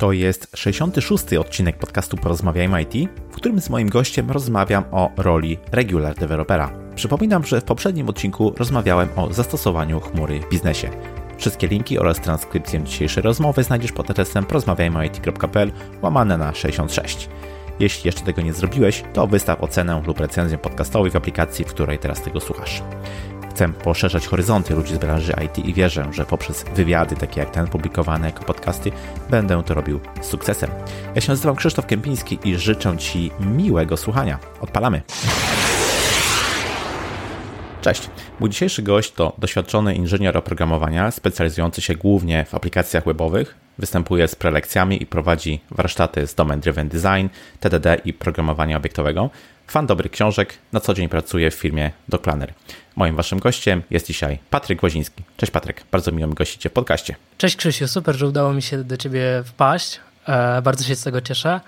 To jest 66. odcinek podcastu Porozmawiajmy IT, w którym z moim gościem rozmawiam o roli regular developera. Przypominam, że w poprzednim odcinku rozmawiałem o zastosowaniu chmury w biznesie. Wszystkie linki oraz transkrypcję dzisiejszej rozmowy znajdziesz pod adresem porozmawiajmyit.pl łamane na 66. Jeśli jeszcze tego nie zrobiłeś, to wystaw ocenę lub recenzję podcastowej w aplikacji, w której teraz tego słuchasz. Chcę poszerzać horyzonty ludzi z branży IT i wierzę, że poprzez wywiady takie jak ten publikowane jako podcasty będę to robił z sukcesem. Ja się nazywam Krzysztof Kępiński i życzę Ci miłego słuchania. Odpalamy! Cześć. Mój dzisiejszy gość to doświadczony inżynier oprogramowania specjalizujący się głównie w aplikacjach webowych. Występuje z prelekcjami i prowadzi warsztaty z Domain Driven Design, TDD i programowania obiektowego. Fan dobrych książek, na co dzień pracuje w firmie DocPlanner. Moim waszym gościem jest dzisiaj Patryk Łoziński. Cześć Patryk, bardzo miło mi gościć Cię w podcaście. Cześć Krzysiu, super, że udało mi się do Ciebie wpaść. E, bardzo się z tego cieszę.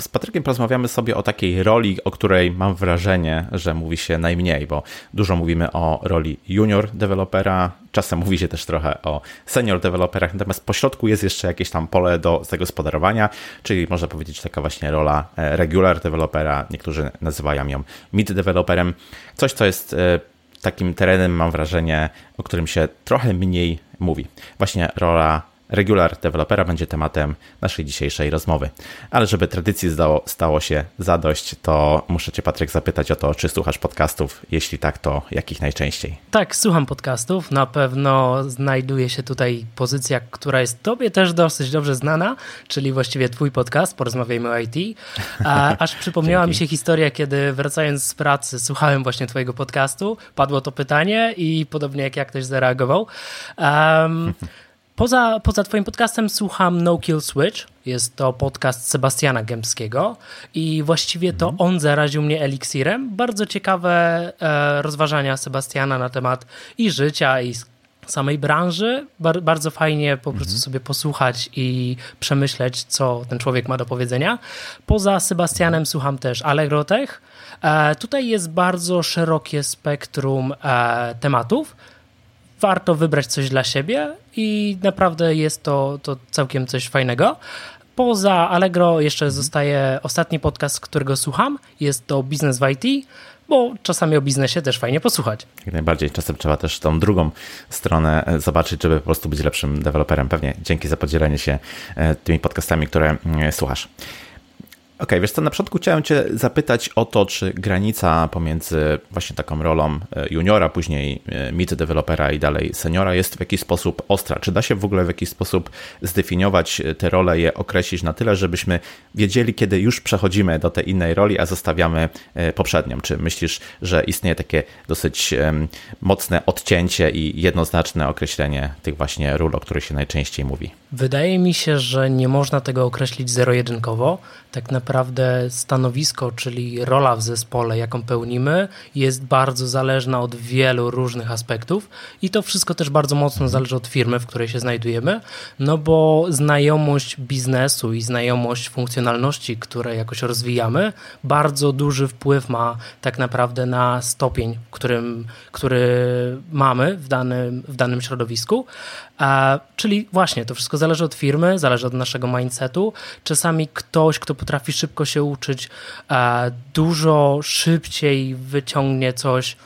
Z Patrykiem porozmawiamy sobie o takiej roli, o której mam wrażenie, że mówi się najmniej, bo dużo mówimy o roli junior dewelopera, czasem mówi się też trochę o senior deweloperach, natomiast pośrodku jest jeszcze jakieś tam pole do zagospodarowania, czyli można powiedzieć taka właśnie rola e, regular dewelopera, niektórzy nazywają ją mid developerem, coś co jest e, takim terenem, mam wrażenie, o którym się trochę mniej mówi. Właśnie rola regular dewelopera będzie tematem naszej dzisiejszej rozmowy. Ale żeby tradycji zdało, stało się zadość, to muszę Cię, Patryk, zapytać o to, czy słuchasz podcastów? Jeśli tak, to jakich najczęściej? Tak, słucham podcastów. Na pewno znajduje się tutaj pozycja, która jest Tobie też dosyć dobrze znana, czyli właściwie Twój podcast, Porozmawiajmy o IT. A, aż przypomniała mi się historia, kiedy wracając z pracy słuchałem właśnie Twojego podcastu, padło to pytanie i podobnie jak, jak ktoś zareagował. Um, Poza, poza Twoim podcastem słucham No Kill Switch. Jest to podcast Sebastiana Gębskiego i właściwie to mhm. on zaraził mnie eliksirem. Bardzo ciekawe e, rozważania Sebastiana na temat i życia, i samej branży. Bar bardzo fajnie po prostu mhm. sobie posłuchać i przemyśleć, co ten człowiek ma do powiedzenia. Poza Sebastianem słucham też Allegrotech. E, tutaj jest bardzo szerokie spektrum e, tematów warto wybrać coś dla siebie i naprawdę jest to, to całkiem coś fajnego. Poza Allegro jeszcze mhm. zostaje ostatni podcast, którego słucham. Jest to Biznes w IT, bo czasami o biznesie też fajnie posłuchać. Jak najbardziej. Czasem trzeba też tą drugą stronę e, zobaczyć, żeby po prostu być lepszym deweloperem. Pewnie dzięki za podzielenie się e, tymi podcastami, które mm, słuchasz okay, wiesz co, na początku chciałem Cię zapytać o to, czy granica pomiędzy właśnie taką rolą e, juniora, później e, mid dewelopera i dalej seniora jest w jakiś sposób ostra. Czy da się w ogóle w jakiś sposób zdefiniować te role, je określić na tyle, żebyśmy wiedzieli, kiedy już przechodzimy do tej innej roli, a zostawiamy e, poprzednią? Czy myślisz, że istnieje takie dosyć mocne odcięcie i jednoznaczne określenie tych właśnie ról, o których się najczęściej mówi? Wydaje mi się, że nie można tego określić zero-jedynkowo. Tak naprawdę stanowisko, czyli rola w zespole, jaką pełnimy, jest bardzo zależna od wielu różnych aspektów i to wszystko też bardzo mocno zależy od firmy, w której się znajdujemy, no bo znajomość biznesu i znajomość funkcjonalności, które jakoś rozwijamy, bardzo duży wpływ ma tak naprawdę na stopień, którym, który mamy w danym, w danym środowisku. A, czyli właśnie, to wszystko zależy od firmy, zależy od naszego mindsetu. Czasami ktoś, kto potrafi szybko się uczyć, a, dużo szybciej wyciągnie coś,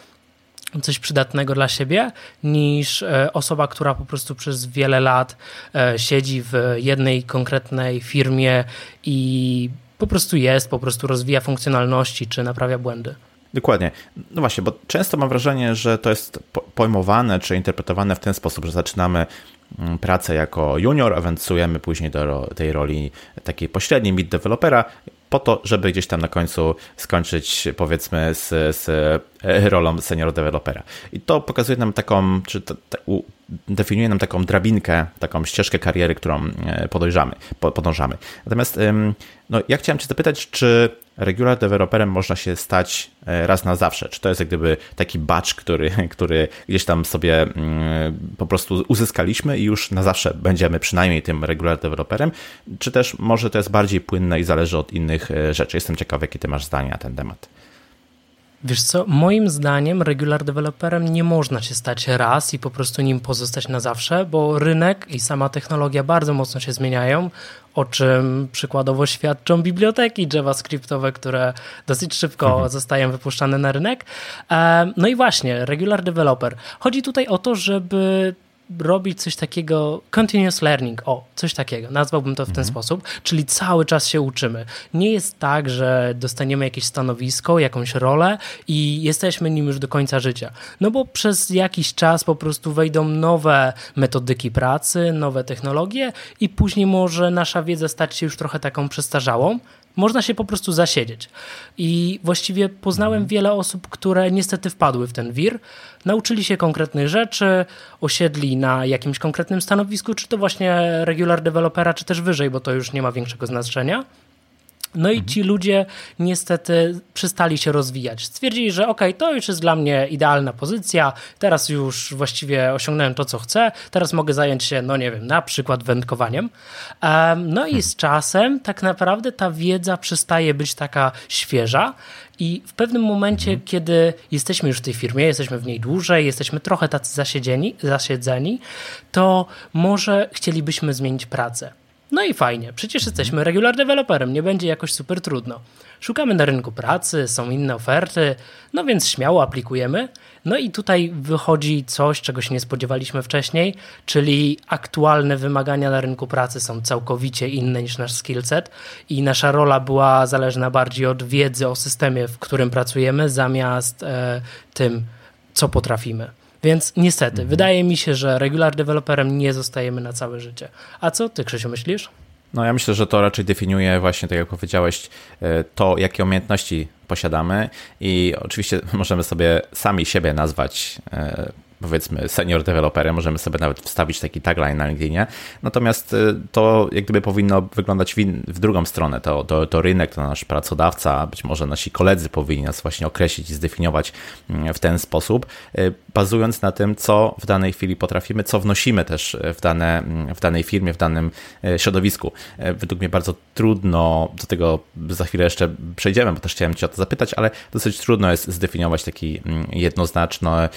coś przydatnego dla siebie, niż e, osoba, która po prostu przez wiele lat e, siedzi w jednej konkretnej firmie i po prostu jest, po prostu rozwija funkcjonalności czy naprawia błędy. Dokładnie. No właśnie, bo często mam wrażenie, że to jest pojmowane czy interpretowane w ten sposób, że zaczynamy mm, pracę jako junior, awansujemy później do tej roli takiej pośredniej mid developera, po to, żeby gdzieś tam na końcu skończyć powiedzmy z, z e, rolą senior developera. I to pokazuje nam taką, czy definiuje nam taką drabinkę, taką ścieżkę kariery, którą e, podążamy. podążamy. Natomiast no, ja chciałem Cię zapytać, czy regular developerem można się stać e, raz na zawsze? Czy to jest jak gdyby taki batch, który, który gdzieś tam sobie mm, po prostu uzyskaliśmy i już na zawsze będziemy przynajmniej tym regular developerem? Czy też może to jest bardziej płynne i zależy od innych e, rzeczy? Jestem ciekaw, jakie Ty masz zdanie na ten temat. Wiesz co, moim zdaniem regular developerem nie można się stać raz i po prostu nim pozostać na zawsze, bo rynek i sama technologia bardzo mocno się zmieniają, o czym przykładowo świadczą biblioteki JavaScriptowe, które dosyć szybko mhm. zostają wypuszczane na rynek. E, no i właśnie, regular developer. Chodzi tutaj o to, żeby robić coś takiego, continuous learning, o, coś takiego, nazwałbym to w ten mhm. sposób, czyli cały czas się uczymy. Nie jest tak, że dostaniemy jakieś stanowisko, jakąś rolę i jesteśmy nim już do końca życia. No bo przez jakiś czas po prostu wejdą nowe metodyki pracy, nowe technologie i później może nasza wiedza stać się już trochę taką przestarzałą, można się po prostu zasiedzieć. I właściwie poznałem mhm. wiele osób, które niestety wpadły w ten wir, nauczyli się konkretnych rzeczy, osiedli na jakimś konkretnym stanowisku, czy to właśnie regular developera, czy też wyżej, bo to już nie ma większego znaczenia. No i ci ludzie niestety przestali się rozwijać. Stwierdzili, że ok, to już jest dla mnie idealna pozycja, teraz już właściwie osiągnąłem to, co chcę, teraz mogę zająć się, no nie wiem, na przykład wędkowaniem. No i z czasem tak naprawdę ta wiedza przestaje być taka świeża i w pewnym momencie, mhm. kiedy jesteśmy już w tej firmie, jesteśmy w niej dłużej, jesteśmy trochę tacy zasiedzeni, zasiedzeni, to może chcielibyśmy zmienić pracę. No i fajnie, przecież jesteśmy regular developerem, nie będzie jakoś super trudno. Szukamy na rynku pracy, są inne oferty, no więc śmiało aplikujemy. No i tutaj wychodzi coś, czego się nie spodziewaliśmy wcześniej, czyli aktualne wymagania na rynku pracy są całkowicie inne niż nasz skillset i nasza rola była zależna bardziej od wiedzy o systemie, w którym pracujemy, zamiast e, tym, co potrafimy. Więc niestety, mhm. wydaje mi się, że regular developerem nie zostajemy na całe życie. A co ty, Krzysiu, myślisz? No ja myślę, że to raczej definiuje właśnie, tak jak powiedziałeś, e, to, jakie umiejętności posiadamy i oczywiście możemy sobie sami siebie nazwać e, powiedzmy senior developerem, możemy sobie nawet wstawić taki tagline na LinkedInie. Natomiast y, to jak gdyby powinno wyglądać w, in, w drugą stronę. To, to, to, rynek, to nasz pracodawca, być może nasi koledzy powinni nas właśnie określić i zdefiniować mm, w ten sposób, y, bazując na tym, co w danej chwili potrafimy, co wnosimy też w, dane, mm, w danej firmie, w danym y, środowisku. Według mnie bardzo trudno, do tego za chwilę jeszcze przejdziemy, bo też chciałem Cię o to zapytać, ale dosyć trudno jest zdefiniować taki mm, jednoznaczny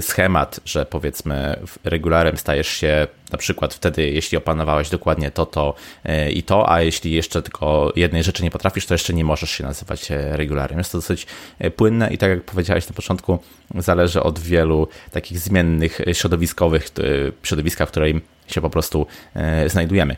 schemat, schemat, że powiedzmy regularem stajesz się na przykład wtedy, jeśli opanowałeś dokładnie to, to e, i to, a jeśli jeszcze tylko jednej rzeczy nie potrafisz, to jeszcze nie możesz się nazywać e, regularem. Jest to dosyć e, płynne i tak jak powiedziałeś na początku, zależy od wielu takich zmiennych środowiskowych, środowiska, w którym się po prostu znajdujemy.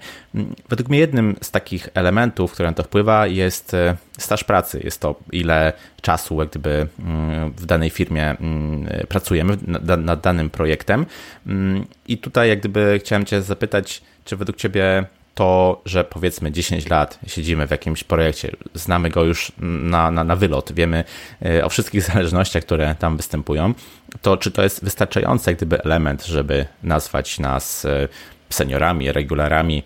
Według mnie jednym z takich elementów, które na to wpływa, jest staż pracy. Jest to, ile czasu jak gdyby mm, w danej firmie mm, pracujemy nad danym projektem. Mm, I tutaj jak gdyby chciałem Cię zapytać, czy według Ciebie to, że powiedzmy 10 lat siedzimy w jakimś projekcie, znamy go już na, na, na wylot, wiemy e, o wszystkich zależnościach, które tam występują, to czy to jest wystarczający gdyby element, żeby nazwać nas e, seniorami, regularami,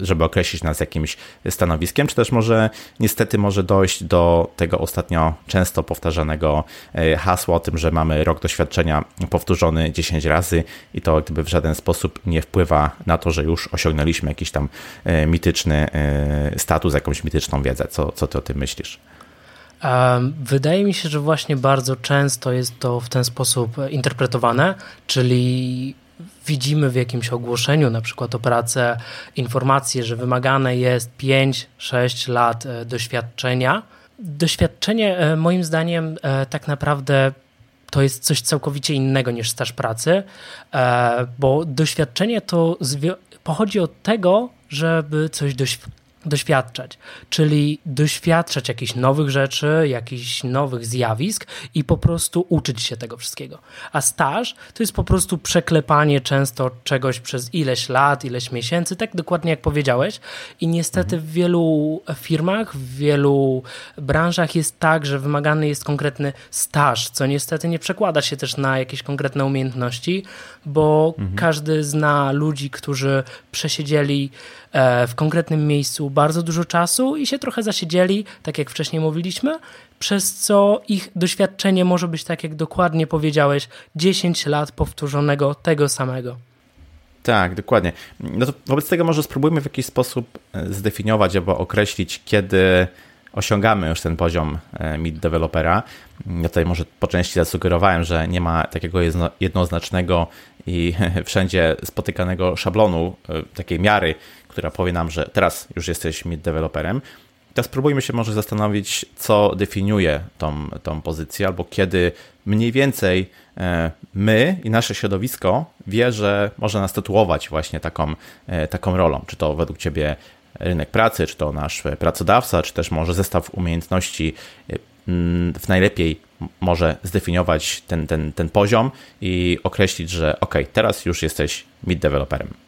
żeby określić nas jakimś stanowiskiem, czy też może niestety może dojść do tego ostatnio często powtarzanego e, hasła o tym, że mamy rok doświadczenia powtórzony 10 razy i to gdyby w żaden sposób nie wpływa na to, że już osiągnęliśmy jakiś tam e, mityczny status, jakąś mityczną wiedzę. Co, co ty o tym myślisz? Wydaje mi się, że właśnie bardzo często jest to w ten sposób interpretowane, czyli widzimy w jakimś ogłoszeniu, na przykład o pracę, informację, że wymagane jest 5-6 lat e, doświadczenia. Doświadczenie, e, moim zdaniem, e, tak naprawdę to jest coś całkowicie innego niż staż pracy, bo doświadczenie to pochodzi od tego, żeby coś doświadczyć doświadczać, czyli doświadczać jakichś nowych rzeczy, jakichś nowych zjawisk i po prostu uczyć się tego wszystkiego. A staż to jest po prostu przeklepanie często czegoś przez ileś lat, ileś miesięcy, tak dokładnie jak powiedziałeś. I niestety w wielu firmach, w wielu branżach jest tak, że wymagany jest konkretny staż, co niestety nie przekłada się też na jakieś konkretne umiejętności, bo mhm. każdy zna ludzi, którzy przesiedzieli E, w konkretnym miejscu bardzo dużo czasu i się trochę zasiedzieli, tak jak wcześniej mówiliśmy, przez co ich doświadczenie może być, tak jak dokładnie powiedziałeś, 10 lat powtórzonego tego samego. Tak, dokładnie. No to wobec tego może spróbujmy w jakiś sposób e, zdefiniować albo określić, kiedy osiągamy już ten poziom e, mid dewelopera. Ja tutaj może po części zasugerowałem, że nie ma takiego jednoznacznego i wszędzie spotykanego szablonu, e, takiej miary, która powie nam, że teraz już jesteś mid deweloperem. Teraz spróbujmy się może zastanowić, co definiuje tą, tą pozycję, albo kiedy mniej więcej e, my i nasze środowisko wie, że może nas tytułować właśnie taką, taką rolą. Czy to według Ciebie rynek pracy, czy to nasz pracodawca, czy też może zestaw umiejętności mm, w najlepiej może zdefiniować ten, ten, ten poziom i określić, że ok, teraz już jesteś mid developerem.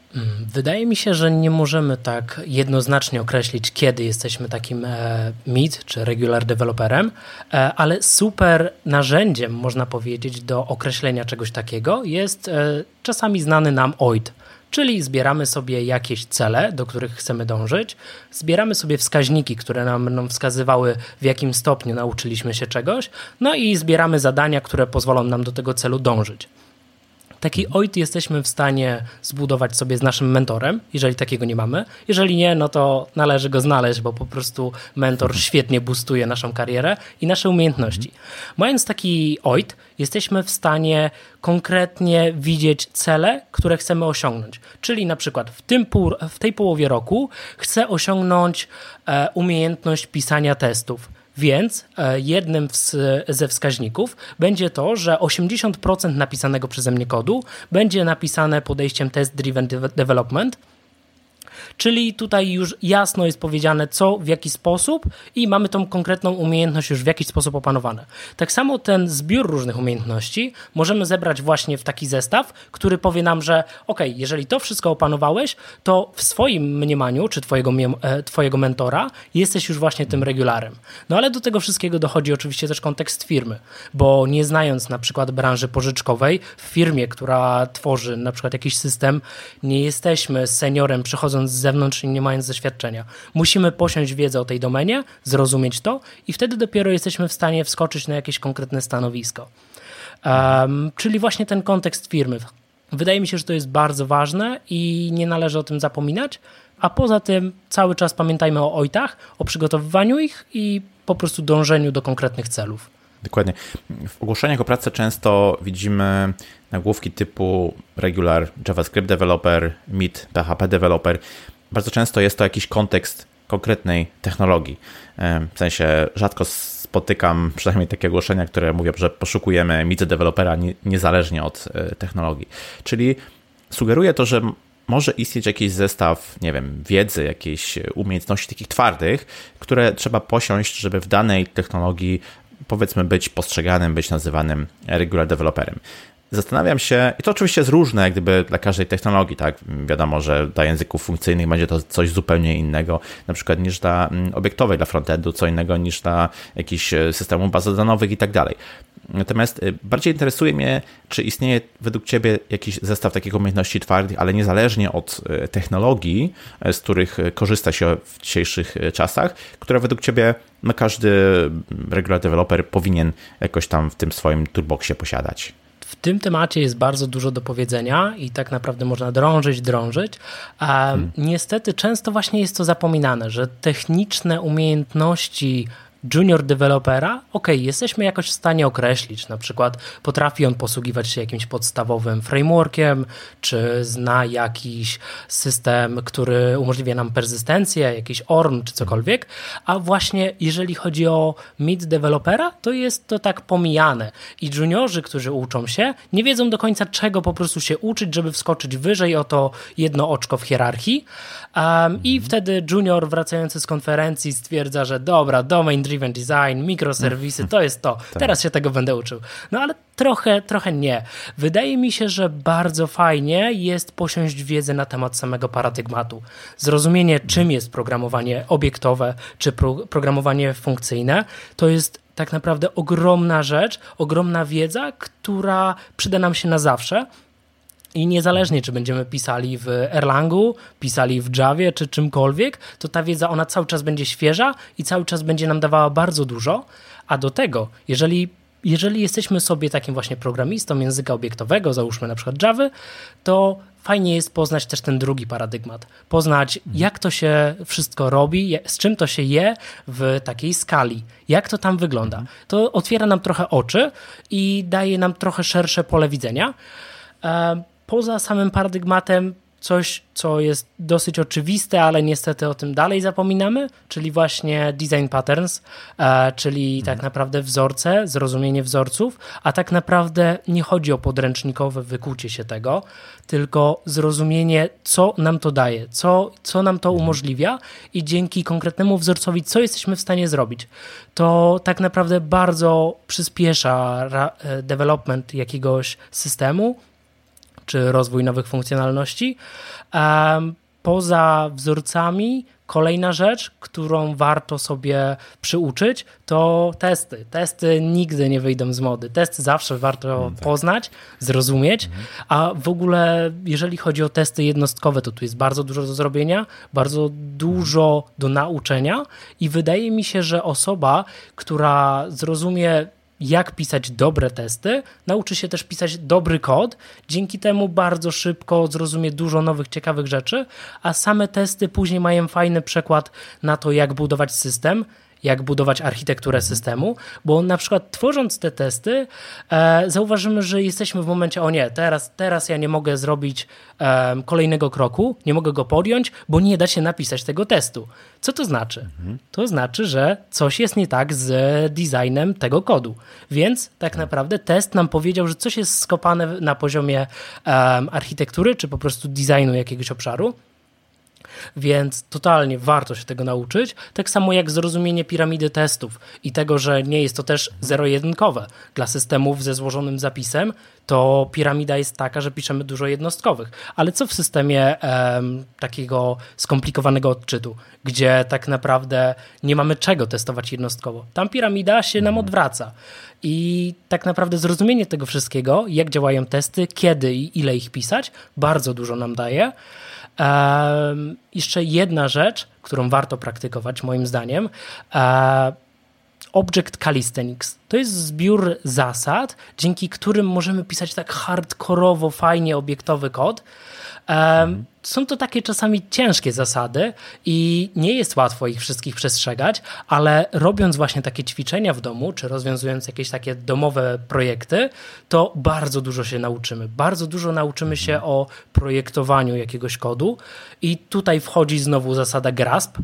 Wydaje mi się, że nie możemy tak jednoznacznie określić, kiedy jesteśmy takim e, mid czy regular developerem, e, ale super narzędziem, można powiedzieć, do określenia czegoś takiego jest e, czasami znany nam OIT, Czyli zbieramy sobie jakieś cele, do których chcemy dążyć, zbieramy sobie wskaźniki, które nam będą wskazywały, w jakim stopniu nauczyliśmy się czegoś, no i zbieramy zadania, które pozwolą nam do tego celu dążyć. Taki OIT jesteśmy w stanie zbudować sobie z naszym mentorem, jeżeli takiego nie mamy. Jeżeli nie, no to należy go znaleźć, bo po prostu mentor świetnie boostuje naszą karierę i nasze umiejętności. Mając taki OIT, jesteśmy w stanie konkretnie widzieć cele, które chcemy osiągnąć. Czyli na przykład w, tym pół, w tej połowie roku chcę osiągnąć e, umiejętność pisania testów więc e, jednym ze wskaźników będzie to, że 80% napisanego przeze mnie kodu będzie napisane podejściem test driven development, Czyli tutaj już jasno jest powiedziane, co, w jaki sposób i mamy tą konkretną umiejętność już w jakiś sposób opanowane. Tak samo ten zbiór różnych umiejętności możemy zebrać właśnie w taki zestaw, który powie nam, że ok, jeżeli to wszystko opanowałeś, to w swoim mniemaniu, czy twojego, e, twojego mentora, jesteś już właśnie tym regularem. No ale do tego wszystkiego dochodzi oczywiście też kontekst firmy, bo nie znając na przykład branży pożyczkowej, w firmie, która tworzy na przykład jakiś system, nie jesteśmy seniorem przychodząc z zewnątrz nie mając doświadczenia. Musimy posiąść wiedzę o tej domenie, zrozumieć to i wtedy dopiero jesteśmy w stanie wskoczyć na jakieś konkretne stanowisko. Um, czyli właśnie ten kontekst firmy. Wydaje mi się, że to jest bardzo ważne i nie należy o tym zapominać. A poza tym cały czas pamiętajmy o ojtach, o przygotowywaniu ich i po prostu dążeniu do konkretnych celów. Dokładnie. W ogłoszeniach o pracę często widzimy nagłówki typu regular JavaScript developer, mid PHP developer bardzo często jest to jakiś kontekst konkretnej technologii. W sensie rzadko spotykam przynajmniej takie ogłoszenia, które mówią, że poszukujemy micy dewelopera niezależnie od e, technologii. Czyli sugeruje to, że może istnieć jakiś zestaw, nie wiem, wiedzy, jakiejś umiejętności takich twardych, które trzeba posiąść, żeby w danej technologii powiedzmy być postrzeganym, być nazywanym regular developerem. Zastanawiam się, i to oczywiście jest różne, jak gdyby dla każdej technologii, tak? Wiadomo, że dla języków funkcyjnych będzie to coś zupełnie innego, na przykład niż dla mm, obiektowej, dla frontendu, co innego niż dla jakichś e, systemów bazodanowych i tak dalej. Natomiast e, bardziej interesuje mnie, czy istnieje według Ciebie jakiś zestaw takich umiejętności twardych, ale niezależnie od e, technologii, z których korzysta się w dzisiejszych czasach, które według Ciebie no, każdy mm, regular developer powinien jakoś tam w tym swoim toolboxie posiadać w tym temacie jest bardzo dużo do powiedzenia i tak naprawdę można drążyć, drążyć. A hmm. niestety często właśnie jest to zapominane, że techniczne umiejętności junior dewelopera, ok, jesteśmy jakoś w stanie określić, na przykład potrafi on posługiwać się jakimś podstawowym frameworkiem, czy zna jakiś system, który umożliwia nam perzystencję, jakiś ORM czy cokolwiek, a właśnie jeżeli chodzi o mid dewelopera, to jest to tak pomijane. I juniorzy, którzy uczą się, nie wiedzą do końca czego po prostu się uczyć, żeby wskoczyć wyżej o to jedno oczko w hierarchii um, i wtedy junior wracający z konferencji stwierdza, że dobra, domain driven design, mikroserwisy, to jest to. Tak. Teraz się tego będę uczył. No ale trochę, trochę nie. Wydaje mi się, że bardzo fajnie jest posiąść wiedzę na temat samego paradygmatu. Zrozumienie, czym jest programowanie obiektowe, czy pro, programowanie funkcyjne, to jest tak naprawdę ogromna rzecz, ogromna wiedza, która przyda nam się na zawsze, i niezależnie, czy będziemy pisali w Erlangu, pisali w Javie, czy czymkolwiek, to ta wiedza, ona cały czas będzie świeża i cały czas będzie nam dawała bardzo dużo. A do tego, jeżeli, jeżeli jesteśmy sobie takim właśnie programistą języka obiektowego, załóżmy na przykład Java, to fajnie jest poznać też ten drugi paradygmat. Poznać, jak to się wszystko robi, z czym to się je w takiej skali, jak to tam wygląda. To otwiera nam trochę oczy i daje nam trochę szersze pole widzenia. Poza samym paradygmatem coś, co jest dosyć oczywiste, ale niestety o tym dalej zapominamy, czyli właśnie design patterns, e, czyli mhm. tak naprawdę wzorce, zrozumienie wzorców, a tak naprawdę nie chodzi o podręcznikowe wykucie się tego, tylko zrozumienie, co nam to daje, co, co nam to mhm. umożliwia i dzięki konkretnemu wzorcowi, co jesteśmy w stanie zrobić. To tak naprawdę bardzo przyspiesza e, development jakiegoś systemu, czy rozwój nowych funkcjonalności. Poza wzorcami, kolejna rzecz, którą warto sobie przyuczyć, to testy. Testy nigdy nie wyjdą z mody. Testy zawsze warto no tak. poznać, zrozumieć, a w ogóle jeżeli chodzi o testy jednostkowe, to tu jest bardzo dużo do zrobienia, bardzo dużo do nauczenia i wydaje mi się, że osoba, która zrozumie jak pisać dobre testy, nauczy się też pisać dobry kod. Dzięki temu bardzo szybko zrozumie dużo nowych, ciekawych rzeczy, a same testy później mają fajny przekład na to, jak budować system, jak budować architekturę systemu, bo na przykład tworząc te testy, e, zauważymy, że jesteśmy w momencie, o nie, teraz, teraz ja nie mogę zrobić e, kolejnego kroku, nie mogę go podjąć, bo nie da się napisać tego testu. Co to znaczy? Mhm. To znaczy, że coś jest nie tak z designem tego kodu. Więc tak naprawdę test nam powiedział, że coś jest skopane na poziomie architektury, czy po prostu designu jakiegoś obszaru więc totalnie warto się tego nauczyć. Tak samo jak zrozumienie piramidy testów i tego, że nie jest to też zero-jedynkowe. Dla systemów ze złożonym zapisem to piramida jest taka, że piszemy dużo jednostkowych. Ale co w systemie um, takiego skomplikowanego odczytu, gdzie tak naprawdę nie mamy czego testować jednostkowo? Tam piramida się nam mhm. odwraca. I tak naprawdę zrozumienie tego wszystkiego, jak działają testy, kiedy i ile ich pisać, bardzo dużo nam daje. Jeszcze jedna rzecz, którą warto praktykować, moim zdaniem. Object Calisthenics. To jest zbiór zasad, dzięki którym możemy pisać tak hardkorowo, fajnie obiektowy kod, Mhm. Są to takie czasami ciężkie zasady i nie jest łatwo ich wszystkich przestrzegać, ale robiąc właśnie takie ćwiczenia w domu, czy rozwiązując jakieś takie domowe projekty, to bardzo dużo się nauczymy. Bardzo dużo nauczymy się mhm. o projektowaniu jakiegoś kodu i tutaj wchodzi znowu zasada GRASP,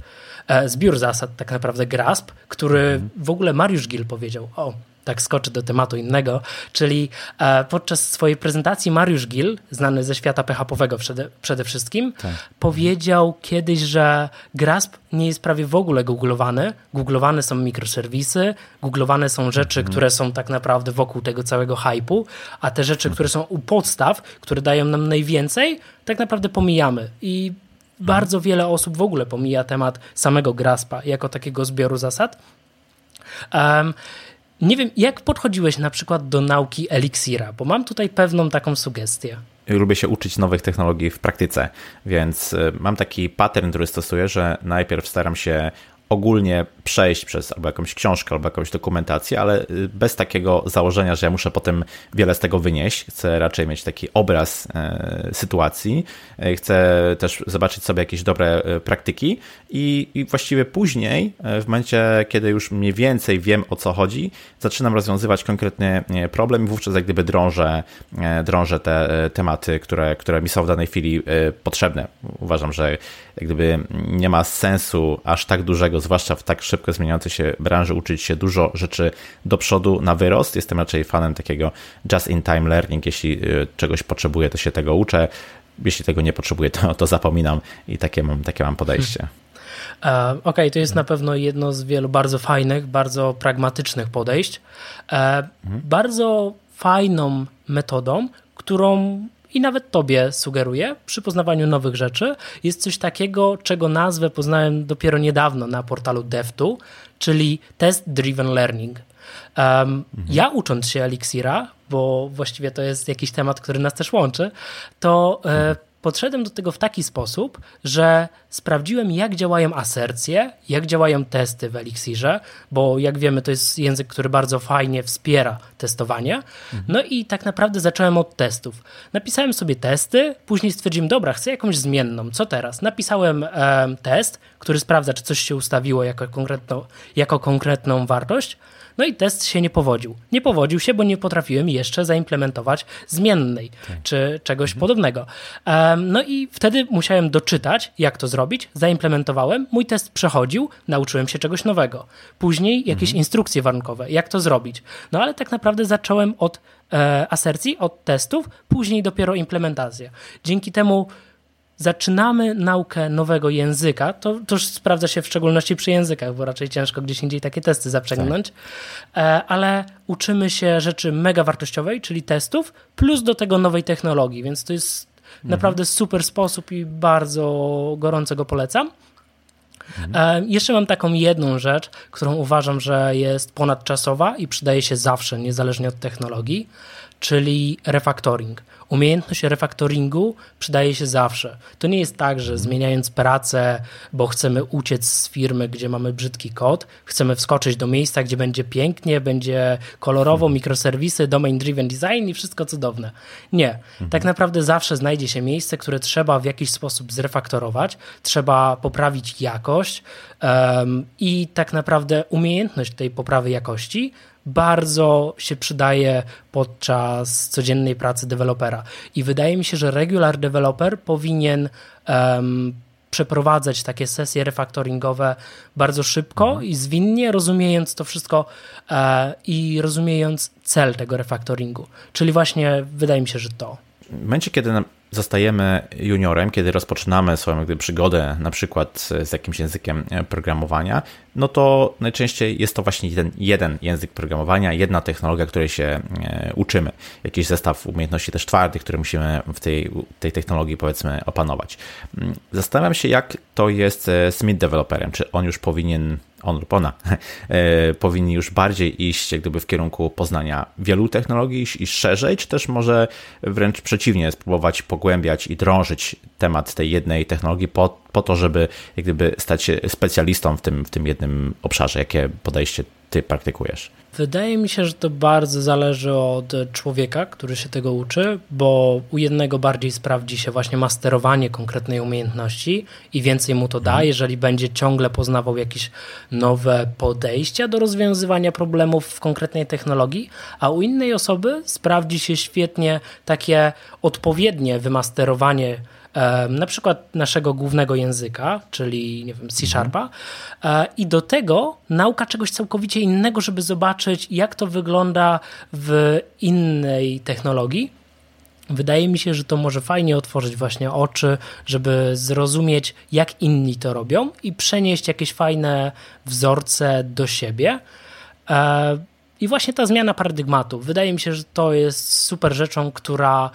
zbiór zasad tak naprawdę GRASP, który mhm. w ogóle Mariusz Gil powiedział, o tak skoczę do tematu innego, czyli e, podczas swojej prezentacji Mariusz Gil, znany ze świata PHP-owego przede, przede wszystkim, tak. powiedział kiedyś, że Grasp nie jest prawie w ogóle googlowany. Googlowane są mikroserwisy, googlowane są rzeczy, mhm. które są tak naprawdę wokół tego całego hypu, a te rzeczy, które są u podstaw, które dają nam najwięcej, tak naprawdę pomijamy. I bardzo wiele osób w ogóle pomija temat samego Graspa jako takiego zbioru zasad. Um, nie wiem, jak podchodziłeś na przykład do nauki eliksira, bo mam tutaj pewną taką sugestię. Lubię się uczyć nowych technologii w praktyce, więc y, mam taki pattern, który stosuję, że najpierw staram się ogólnie przejść przez albo jakąś książkę, albo jakąś dokumentację, ale y, bez takiego założenia, że ja muszę potem wiele z tego wynieść. Chcę raczej mieć taki obraz e, sytuacji. E, chcę też zobaczyć sobie jakieś dobre e, praktyki i, i właściwie później, w momencie, kiedy już mniej więcej wiem o co chodzi, zaczynam rozwiązywać konkretny problem i wówczas jak gdyby drążę, drążę te tematy, które, które mi są w danej chwili potrzebne. Uważam, że jak gdyby nie ma sensu aż tak dużego, zwłaszcza w tak szybko zmieniającej się branży, uczyć się dużo rzeczy do przodu na wyrost. Jestem raczej fanem takiego just-in-time learning. Jeśli y, czegoś potrzebuję, to się tego uczę. Jeśli tego nie potrzebuję, to, to zapominam i takie mam, takie mam podejście. Hmm. Okej, okay, to jest na pewno jedno z wielu bardzo fajnych, bardzo pragmatycznych podejść. E, mhm. Bardzo fajną metodą, którą i nawet Tobie sugeruję przy poznawaniu nowych rzeczy, jest coś takiego, czego nazwę poznałem dopiero niedawno na portalu DevTool, czyli Test Driven Learning. Um, mhm. Ja ucząc się Elixira, bo właściwie to jest jakiś temat, który nas też łączy, to e, mhm. Podszedłem do tego w taki sposób, że sprawdziłem, jak działają asercje, jak działają testy w Elixirze, bo jak wiemy, to jest język, który bardzo fajnie wspiera testowanie. No i tak naprawdę zacząłem od testów. Napisałem sobie testy, później stwierdziłem, dobra, chcę jakąś zmienną. Co teraz? Napisałem e, test, który sprawdza, czy coś się ustawiło jako, konkretno, jako konkretną wartość. No i test się nie powodził. Nie powodził się, bo nie potrafiłem jeszcze zaimplementować zmiennej tak. czy czegoś mhm. podobnego. Um, no i wtedy musiałem doczytać, jak to zrobić. Zaimplementowałem, mój test przechodził, nauczyłem się czegoś nowego. Później jakieś mhm. instrukcje warunkowe, jak to zrobić. No ale tak naprawdę zacząłem od e, asercji, od testów, później dopiero implementację. Dzięki temu zaczynamy naukę nowego języka, to, to już sprawdza się w szczególności przy językach, bo raczej ciężko gdzieś indziej takie testy zaprzęgnąć, tak. ale uczymy się rzeczy mega wartościowej, czyli testów, plus do tego nowej technologii, więc to jest mhm. naprawdę super sposób i bardzo gorąco go polecam. Mhm. E, jeszcze mam taką jedną rzecz, którą uważam, że jest ponadczasowa i przydaje się zawsze, niezależnie od technologii, czyli refactoring. Umiejętność refaktoringu przydaje się zawsze. To nie jest tak, że zmieniając pracę, bo chcemy uciec z firmy, gdzie mamy brzydki kod, chcemy wskoczyć do miejsca, gdzie będzie pięknie, będzie kolorowo, mikroserwisy, domain driven design i wszystko cudowne. Nie. Mhm. Tak naprawdę zawsze znajdzie się miejsce, które trzeba w jakiś sposób zrefaktorować, trzeba poprawić jakość um, i tak naprawdę umiejętność tej poprawy jakości bardzo się przydaje podczas codziennej pracy dewelopera. I wydaje mi się, że regular developer powinien um, przeprowadzać takie sesje refaktoringowe bardzo szybko i zwinnie, rozumiejąc to wszystko e, i rozumiejąc cel tego refaktoringu. Czyli właśnie wydaje mi się, że to. W momencie, kiedy zostajemy juniorem, kiedy rozpoczynamy swoją przygodę na przykład z jakimś językiem e, programowania, no to najczęściej jest to właśnie jeden, język programowania, jedna technologia, której się e, uczymy. Jakiś zestaw umiejętności też twardych, które musimy w tej, tej technologii powiedzmy opanować. Mm, zastanawiam się, jak to jest z mid-developerem. Czy on już powinien on lub ona e, powinni już bardziej iść jak gdyby w kierunku poznania wielu technologii i szerzej, czy też może wręcz przeciwnie, spróbować pogłębiać i drążyć temat tej jednej technologii po, po to, żeby jak gdyby stać się specjalistą w tym, w tym jednym obszarze. Jakie podejście ty praktykujesz? Wydaje mi się, że to bardzo zależy od człowieka, który się tego uczy, bo u jednego bardziej sprawdzi się właśnie masterowanie konkretnej umiejętności i więcej mu to da, mhm. jeżeli będzie ciągle poznawał jakieś nowe podejścia do rozwiązywania problemów w konkretnej technologii, a u innej osoby sprawdzi się świetnie takie odpowiednie wymasterowanie na przykład naszego głównego języka, czyli nie wiem, C Sharpa, e, i do tego nauka czegoś całkowicie innego, żeby zobaczyć, jak to wygląda w innej technologii. Wydaje mi się, że to może fajnie otworzyć właśnie oczy, żeby zrozumieć, jak inni to robią i przenieść jakieś fajne wzorce do siebie. E, I właśnie ta zmiana paradygmatu. Wydaje mi się, że to jest super rzeczą, która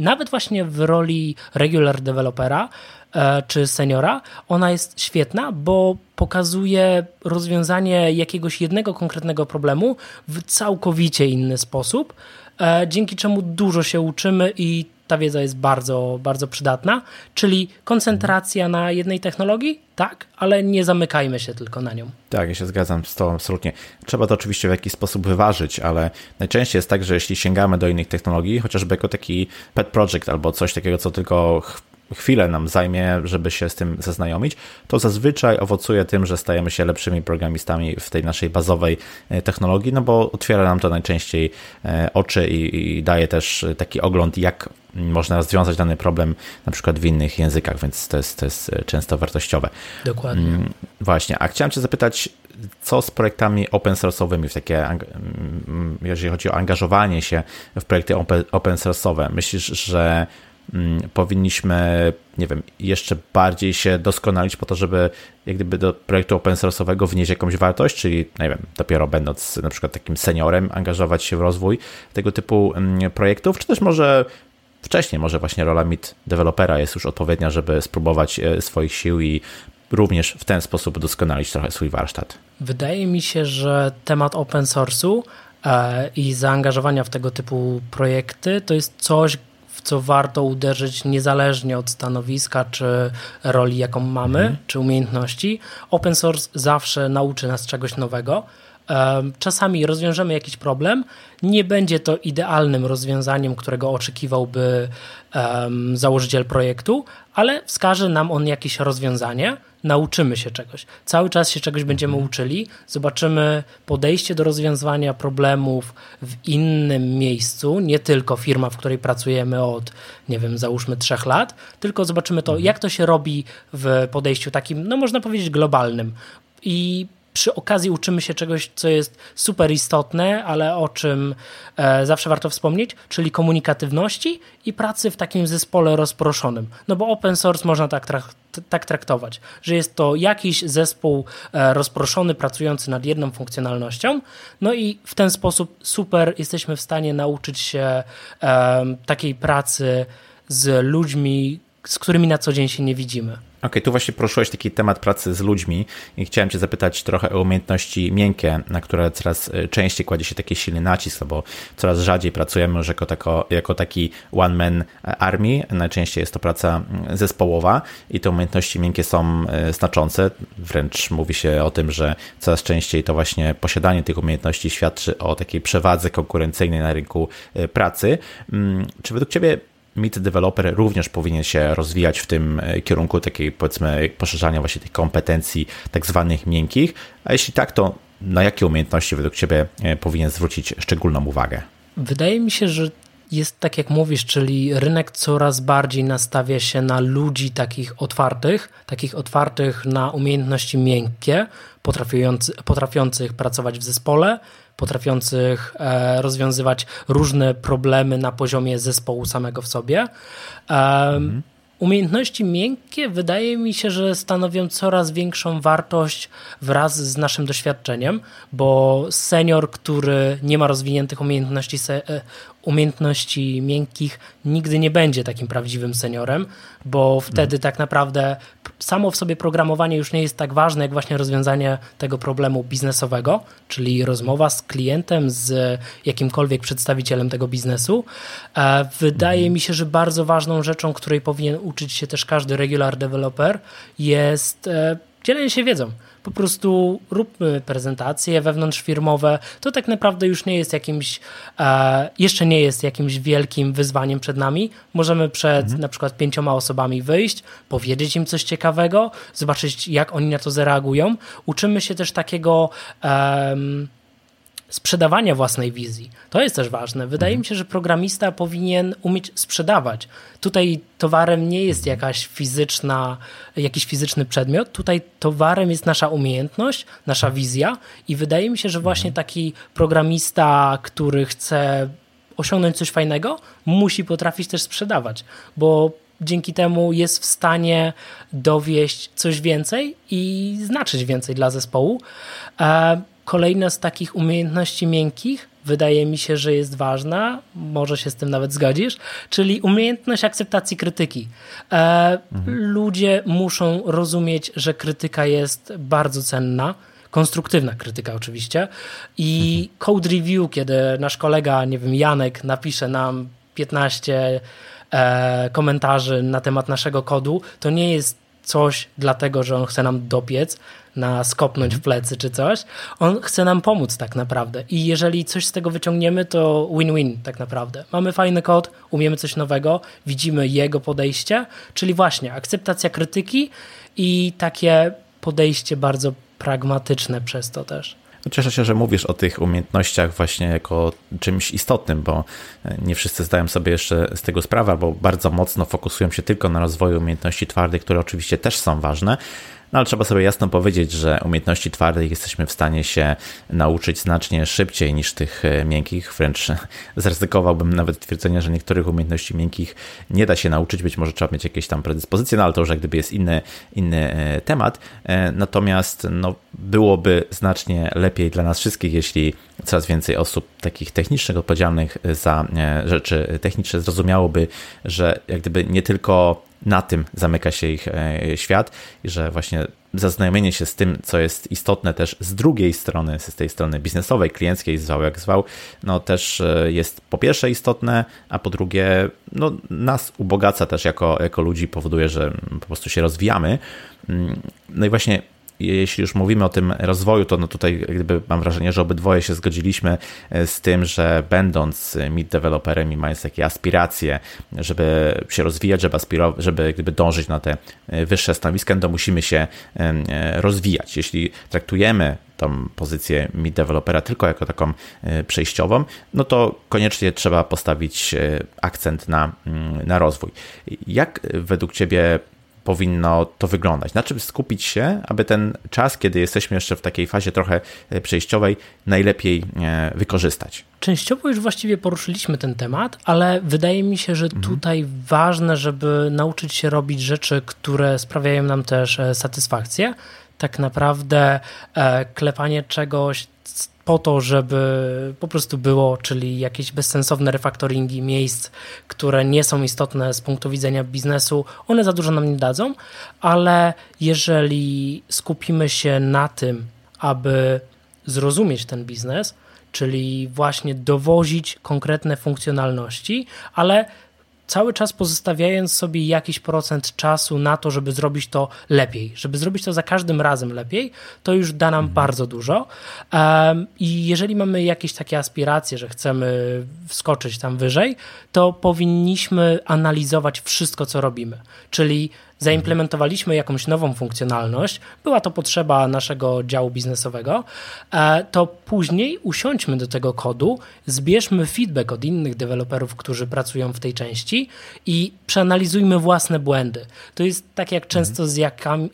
nawet właśnie w roli regular developera e, czy seniora, ona jest świetna, bo pokazuje rozwiązanie jakiegoś jednego konkretnego problemu w całkowicie inny sposób, e, dzięki czemu dużo się uczymy i ta wiedza jest bardzo, bardzo przydatna, czyli koncentracja na jednej technologii, tak, ale nie zamykajmy się tylko na nią. Tak, ja się zgadzam z Tobą absolutnie. Trzeba to oczywiście w jakiś sposób wyważyć, ale najczęściej jest tak, że jeśli sięgamy do innych technologii, chociażby jako taki pet project albo coś takiego, co tylko chwilę nam zajmie, żeby się z tym zaznajomić, to zazwyczaj owocuje tym, że stajemy się lepszymi programistami w tej naszej bazowej e, technologii, no bo otwiera nam to najczęściej e, oczy i, i daje też taki ogląd, jak można rozwiązać dany problem na przykład w innych językach, więc to jest, to jest e, często wartościowe. Dokładnie. Mm, właśnie, a chciałem Cię zapytać, co z projektami open source'owymi, w takie, mm, jeżeli chodzi o angażowanie się w projekty open source'owe? Myślisz, że powinniśmy, nie wiem, jeszcze bardziej się doskonalić po to, żeby jak gdyby do projektu open source'owego wnieść jakąś wartość, czyli, nie wiem, dopiero będąc na przykład takim seniorem, angażować się w rozwój tego typu mm, projektów, czy też może wcześniej, może właśnie rola mid dewelopera jest już odpowiednia, żeby spróbować e, swoich sił i również w ten sposób doskonalić trochę swój warsztat. Wydaje mi się, że temat open source'u e, i zaangażowania w tego typu projekty to jest coś, w co warto uderzyć niezależnie od stanowiska czy roli, jaką mamy, mhm. czy umiejętności. Open source zawsze nauczy nas czegoś nowego. Czasami rozwiążemy jakiś problem, nie będzie to idealnym rozwiązaniem, którego oczekiwałby um, założyciel projektu, ale wskaże nam on jakieś rozwiązanie, nauczymy się czegoś. Cały czas się czegoś będziemy mhm. uczyli, zobaczymy podejście do rozwiązywania problemów w innym miejscu, nie tylko firma, w której pracujemy od, nie wiem, załóżmy trzech lat, tylko zobaczymy to, mhm. jak to się robi w podejściu takim, no można powiedzieć, globalnym. I przy okazji uczymy się czegoś, co jest super istotne, ale o czym e, zawsze warto wspomnieć, czyli komunikatywności i pracy w takim zespole rozproszonym. No bo open source można tak, tak traktować, że jest to jakiś zespół e, rozproszony, pracujący nad jedną funkcjonalnością, no i w ten sposób super jesteśmy w stanie nauczyć się e, takiej pracy z ludźmi, z którymi na co dzień się nie widzimy. Okej, okay, tu właśnie poruszyłeś taki temat pracy z ludźmi i chciałem Cię zapytać trochę o umiejętności miękkie, na które coraz e, częściej kładzie się taki silny nacisk, no bo coraz rzadziej pracujemy już jako, tako, jako taki one-man army. Najczęściej jest to praca zespołowa i te umiejętności miękkie są e, znaczące. Wręcz mówi się o tym, że coraz częściej to właśnie posiadanie tych umiejętności świadczy o takiej przewadze konkurencyjnej na rynku e, pracy. Mm, czy według Ciebie Meet Developer również powinien się rozwijać w tym e, kierunku takiej powiedzmy poszerzania właśnie tych kompetencji tak zwanych miękkich, a jeśli tak, to na jakie umiejętności według Ciebie e, powinien zwrócić szczególną uwagę? Wydaje mi się, że jest tak jak mówisz, czyli rynek coraz bardziej nastawia się na ludzi takich otwartych, takich otwartych na umiejętności miękkie, potrafiących pracować w zespole, potrafiących e, rozwiązywać różne problemy na poziomie zespołu samego w sobie. Mhm. Umiejętności miękkie wydaje mi się, że stanowią coraz większą wartość wraz z naszym doświadczeniem, bo senior, który nie ma rozwiniętych umiejętności, e, umiejętności miękkich, nigdy nie będzie takim prawdziwym seniorem, bo wtedy tak naprawdę samo w sobie programowanie już nie jest tak ważne, jak właśnie rozwiązanie tego problemu biznesowego, czyli rozmowa z klientem, z jakimkolwiek przedstawicielem tego biznesu. E, wydaje mhm. mi się, że bardzo ważną rzeczą, której powinien uczyć się też każdy regular developer, jest e, dzielenie się wiedzą po prostu róbmy prezentacje wewnątrzfirmowe. To tak naprawdę już nie jest jakimś, e, jeszcze nie jest jakimś wielkim wyzwaniem przed nami. Możemy przed mhm. na przykład pięcioma osobami wyjść, powiedzieć im coś ciekawego, zobaczyć jak oni na to zareagują. Uczymy się też takiego sprzedawania własnej wizji. To jest też ważne. Wydaje mhm. mi się, że programista powinien umieć sprzedawać. Tutaj towarem nie jest jakaś fizyczna, jakiś fizyczny przedmiot. Tutaj towarem jest nasza umiejętność, nasza wizja i wydaje mi się, że właśnie mhm. taki programista, który chce osiągnąć coś fajnego, musi potrafić też sprzedawać, bo dzięki temu jest w stanie dowieść coś więcej i znaczyć więcej dla zespołu. Kolejna z takich umiejętności miękkich, wydaje mi się, że jest ważna, może się z tym nawet zgodzisz, czyli umiejętność akceptacji krytyki. E. Ludzie muszą rozumieć, że krytyka jest bardzo cenna konstruktywna krytyka oczywiście. I code review, kiedy nasz kolega, nie wiem, Janek napisze nam 15 e, komentarzy na temat naszego kodu, to nie jest coś dlatego, że on chce nam dopiec, na skopnąć w plecy czy coś. On chce nam pomóc tak naprawdę. I jeżeli coś z tego wyciągniemy, to win-win tak naprawdę. Mamy fajny kod, umiemy coś nowego, widzimy jego podejście, czyli właśnie akceptacja krytyki i takie podejście bardzo pragmatyczne przez to też. Cieszę się, że mówisz o tych umiejętnościach właśnie jako czymś istotnym, bo nie wszyscy zdają sobie jeszcze z tego sprawę, bo bardzo mocno fokusują się tylko na rozwoju umiejętności twardych, które oczywiście też są ważne, no ale trzeba sobie jasno powiedzieć, że umiejętności twardych jesteśmy w stanie się nauczyć znacznie szybciej niż tych e, miękkich. Wręcz zaryzykowałbym nawet twierdzenie, że niektórych umiejętności miękkich nie da się nauczyć. Być może trzeba mieć jakieś tam predyspozycje, no ale to już jak gdyby jest inny, inny e, temat. E, natomiast no, byłoby znacznie lepiej dla nas wszystkich, jeśli coraz więcej osób takich technicznych, odpowiedzialnych za rzeczy techniczne zrozumiałoby, że jak gdyby nie tylko na tym zamyka się ich e, świat i że właśnie zaznajomienie się z tym, co jest istotne też z drugiej strony, z tej strony biznesowej, klienckiej, zwał jak zwał, no też e, jest po pierwsze istotne, a po drugie no, nas ubogaca też jako, jako ludzi, powoduje, że po prostu się rozwijamy. Mm, no i właśnie jeśli już mówimy o tym rozwoju, to no tutaj gdyby mam wrażenie, że obydwoje się zgodziliśmy e, z tym, że będąc mid deweloperem i mając takie aspiracje, żeby się rozwijać, żeby, aspirować, żeby gdyby dążyć na te e, wyższe stanowiska, to musimy się e, rozwijać. Jeśli traktujemy tą pozycję mid developera tylko jako taką przejściową, no to koniecznie trzeba postawić akcent na, mm, na rozwój. Jak według Ciebie powinno to wyglądać? Na czym skupić się, aby ten czas, kiedy jesteśmy jeszcze w takiej fazie trochę e, przejściowej, najlepiej e, wykorzystać? Częściowo już właściwie poruszyliśmy ten temat, ale wydaje mi się, że mhm. tutaj ważne, żeby nauczyć się robić rzeczy, które sprawiają nam też e, satysfakcję. Tak naprawdę klepanie czegoś po to, żeby po prostu było, czyli jakieś bezsensowne refaktoringi miejsc, które nie są istotne z punktu widzenia biznesu, one za dużo nam nie dadzą, ale jeżeli skupimy się na tym, aby zrozumieć ten biznes, czyli właśnie dowozić konkretne funkcjonalności, ale cały czas pozostawiając sobie jakiś procent czasu na to, żeby zrobić to lepiej, żeby zrobić to za każdym razem lepiej, to już da nam mhm. bardzo dużo. I jeżeli mamy jakieś takie aspiracje, że chcemy wskoczyć tam wyżej, to powinniśmy analizować wszystko, co robimy. Czyli zaimplementowaliśmy jakąś nową funkcjonalność, była to potrzeba naszego działu biznesowego, e, to później usiądźmy do tego kodu, zbierzmy feedback od innych deweloperów, którzy pracują w tej części i przeanalizujmy własne błędy. To jest tak jak często z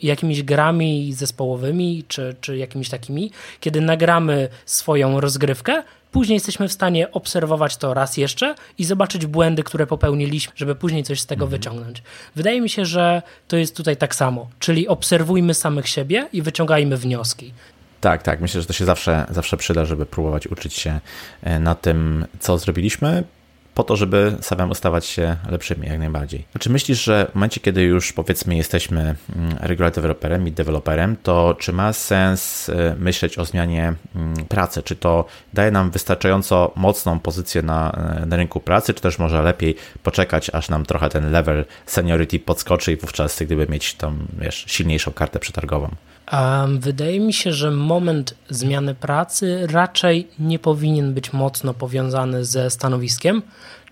jakimiś grami zespołowymi czy, czy jakimiś takimi, kiedy nagramy swoją rozgrywkę, Później jesteśmy w stanie obserwować to raz jeszcze i zobaczyć błędy, które popełniliśmy, żeby później coś z tego mhm. wyciągnąć. Wydaje mi się, że to jest tutaj tak samo, czyli obserwujmy samych siebie i wyciągajmy wnioski. Tak, tak. Myślę, że to się zawsze, zawsze przyda, żeby próbować uczyć się e, na tym, co zrobiliśmy, po to, żeby samemu stawać się lepszymi, jak najbardziej. Czy myślisz, że w momencie, kiedy już powiedzmy jesteśmy mm, regular developerem i deweloperem, to czy ma sens y, myśleć o zmianie mm, pracy? Czy to daje nam wystarczająco mocną pozycję na, y, na rynku pracy, czy też może lepiej poczekać, aż nam trochę ten level seniority podskoczy i wówczas gdyby mieć tą wiesz, silniejszą kartę przetargową? Wydaje mi się, że moment zmiany pracy raczej nie powinien być mocno powiązany ze stanowiskiem,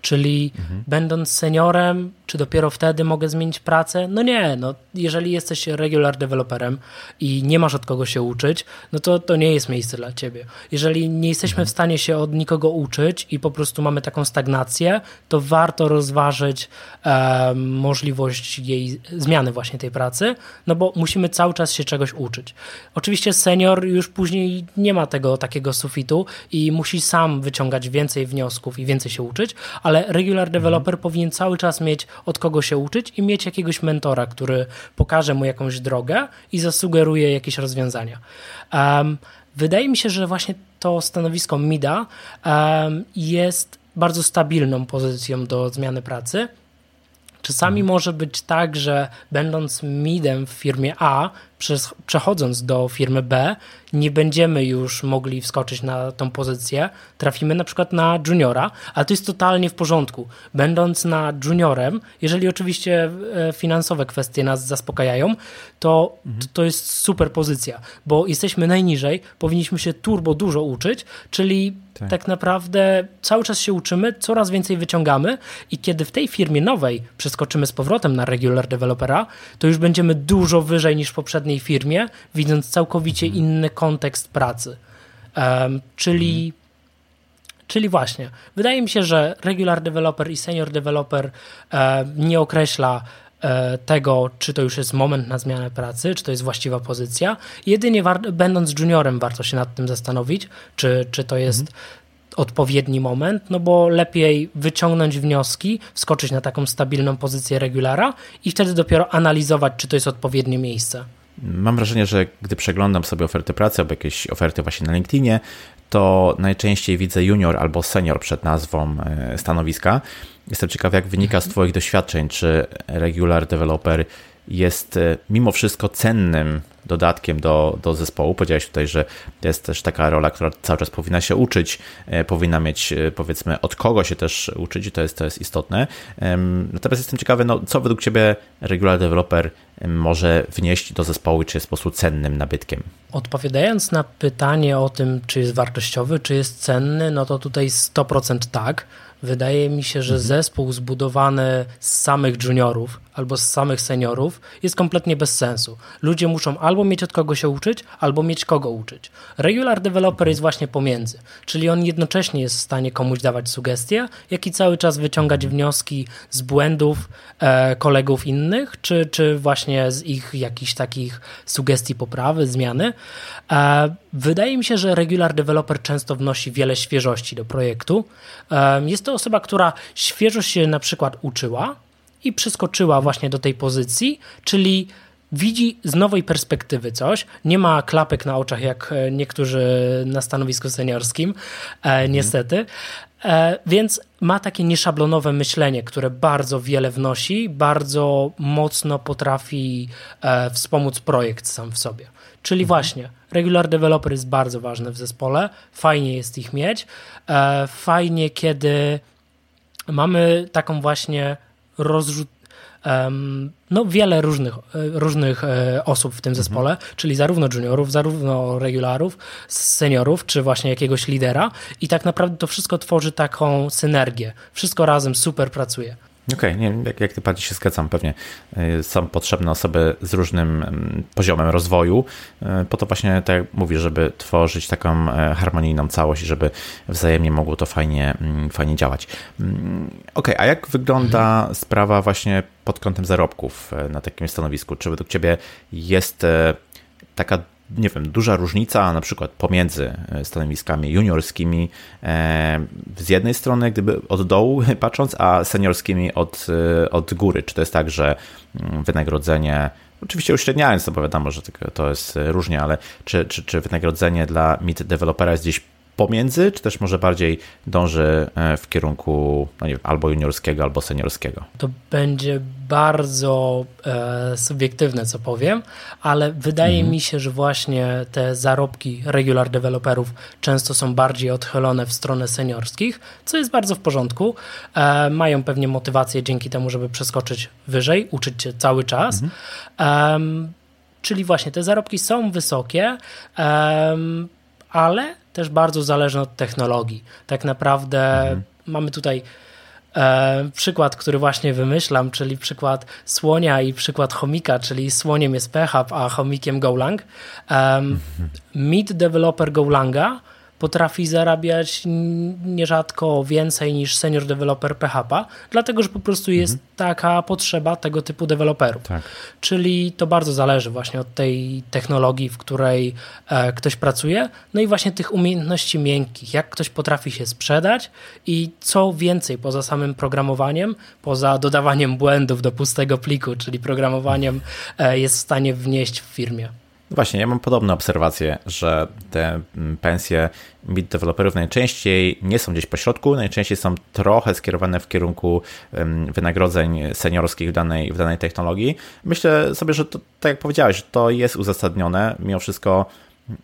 czyli mhm. będąc seniorem, czy dopiero wtedy mogę zmienić pracę? No nie, no jeżeli jesteś regular developerem i nie masz od kogo się uczyć, no to to nie jest miejsce dla ciebie. Jeżeli nie jesteśmy w stanie się od nikogo uczyć i po prostu mamy taką stagnację, to warto rozważyć e, możliwość jej zmiany właśnie tej pracy, no bo musimy cały czas się czegoś uczyć. Oczywiście senior już później nie ma tego takiego sufitu i musi sam wyciągać więcej wniosków i więcej się uczyć, ale regular developer mhm. powinien cały czas mieć od kogo się uczyć i mieć jakiegoś mentora, który pokaże mu jakąś drogę i zasugeruje jakieś rozwiązania. Um, wydaje mi się, że właśnie to stanowisko MIDA um, jest bardzo stabilną pozycją do zmiany pracy. Czasami mhm. może być tak, że będąc midem w firmie A, przechodząc do firmy B, nie będziemy już mogli wskoczyć na tą pozycję, trafimy na przykład na juniora, ale to jest totalnie w porządku. Będąc na juniorem, jeżeli oczywiście e, finansowe kwestie nas zaspokajają, to mhm. to jest super pozycja, bo jesteśmy najniżej, powinniśmy się turbo dużo uczyć, czyli tak. tak naprawdę cały czas się uczymy, coraz więcej wyciągamy i kiedy w tej firmie nowej przeskoczymy z powrotem na regular developera, to już będziemy dużo wyżej niż w poprzedniej firmie, widząc całkowicie mhm. inny kontekst pracy. Um, czyli, mhm. czyli właśnie, wydaje mi się, że regular developer i senior developer e, nie określa e, tego, czy to już jest moment na zmianę pracy, czy to jest właściwa pozycja. Jedynie będąc juniorem warto się nad tym zastanowić, czy, czy to jest mhm. odpowiedni moment, no bo lepiej wyciągnąć wnioski, wskoczyć na taką stabilną pozycję regulara i wtedy dopiero analizować, czy to jest odpowiednie miejsce. Mam wrażenie, że gdy przeglądam sobie oferty pracy albo jakieś oferty właśnie na LinkedInie, to najczęściej widzę junior albo senior przed nazwą e, stanowiska. Jestem ciekaw, jak wynika z mhm. Twoich doświadczeń, czy regular developer jest e, mimo wszystko cennym dodatkiem do, do zespołu. Powiedziałeś tutaj, że jest też taka rola, która cały czas powinna się uczyć, e, powinna mieć powiedzmy od kogo się też uczyć i to jest, to jest istotne. Natomiast jestem ciekawy, no, co według Ciebie regular developer może wnieść do zespołu, czy jest po prostu cennym nabytkiem? Odpowiadając na pytanie o tym, czy jest wartościowy, czy jest cenny, no to tutaj 100% tak. Wydaje mi się, że mhm. zespół zbudowany z samych juniorów albo z samych seniorów jest kompletnie bez sensu. Ludzie muszą albo mieć od kogo się uczyć, albo mieć kogo uczyć. Regular developer jest właśnie pomiędzy, czyli on jednocześnie jest w stanie komuś dawać sugestie, jak i cały czas wyciągać wnioski z błędów e, kolegów innych, czy, czy właśnie z ich jakichś takich sugestii poprawy, zmiany. E, wydaje mi się, że regular developer często wnosi wiele świeżości do projektu. E, jest to osoba, która świeżo się na przykład uczyła, i przeskoczyła właśnie do tej pozycji, czyli widzi z nowej perspektywy coś. Nie ma klapek na oczach, jak e, niektórzy na stanowisku seniorskim, e, niestety. E, więc ma takie nieszablonowe myślenie, które bardzo wiele wnosi, bardzo mocno potrafi e, wspomóc projekt sam w sobie. Czyli mhm. właśnie, regular developer jest bardzo ważny w zespole, fajnie jest ich mieć. E, fajnie, kiedy mamy taką właśnie rozrzut, no wiele różnych, e, różnych e, osób w tym mhm. zespole, mhm. czyli zarówno juniorów, zarówno regularów, seniorów, czy właśnie jakiegoś lidera i tak naprawdę to wszystko tworzy taką synergię. Wszystko razem super pracuje. Okej, okay, nie jak, jak ty bardziej się zgadzam, pewnie y, są potrzebne osoby z różnym mm, poziomem rozwoju, y, po to właśnie, tak jak mówisz, żeby tworzyć taką e, harmonijną całość i żeby wzajemnie mogło to fajnie, mm, fajnie działać. Mm, okej, okay, a jak wygląda mhm. sprawa właśnie pod kątem zarobków e, na takim stanowisku? Czy według ciebie jest e, taka nie wiem, duża różnica na przykład pomiędzy e, stanowiskami juniorskimi e, z jednej strony, gdyby od dołu patrząc, a seniorskimi od, e, od góry. Czy to jest tak, że mm, wynagrodzenie, oczywiście uśredniając, to bo wiadomo, że to jest różnie, ale czy, czy, czy wynagrodzenie dla mid dewelopera jest gdzieś pomiędzy, czy też może bardziej dąży e, w kierunku no wiem, albo juniorskiego, albo seniorskiego? To będzie bardzo e, subiektywne, co powiem, ale wydaje mhm. mi się, że właśnie te zarobki regular deweloperów często są bardziej odchylone w stronę seniorskich, co jest bardzo w porządku. E, mają pewnie motywację dzięki temu, żeby przeskoczyć wyżej, uczyć się cały czas. Mhm. czyli właśnie te zarobki są wysokie, ale też bardzo zależne od technologii. Tak naprawdę mhm. mamy tutaj e, przykład, który właśnie wymyślam, czyli przykład słonia i przykład chomika, czyli słoniem jest PHP, a chomikiem Golang. Um, Mid developer Golanga potrafi zarabiać nierzadko więcej niż senior developer PHP, dlatego że po prostu jest mhm. taka potrzeba tego typu deweloperów. Tak. Czyli to bardzo zależy właśnie od tej technologii, w której e, ktoś pracuje, no i właśnie tych umiejętności miękkich, jak ktoś potrafi się sprzedać i co więcej poza samym programowaniem, poza dodawaniem błędów do pustego pliku, czyli programowaniem e, jest w stanie wnieść w firmie. Właśnie, ja mam podobne obserwacje, że te mm, pensje mid deweloperów najczęściej nie są gdzieś po środku, najczęściej są trochę skierowane w kierunku wynagrodzeń seniorskich w danej, w danej technologii. Myślę sobie, że to, tak jak powiedziałeś, to jest uzasadnione. Mimo wszystko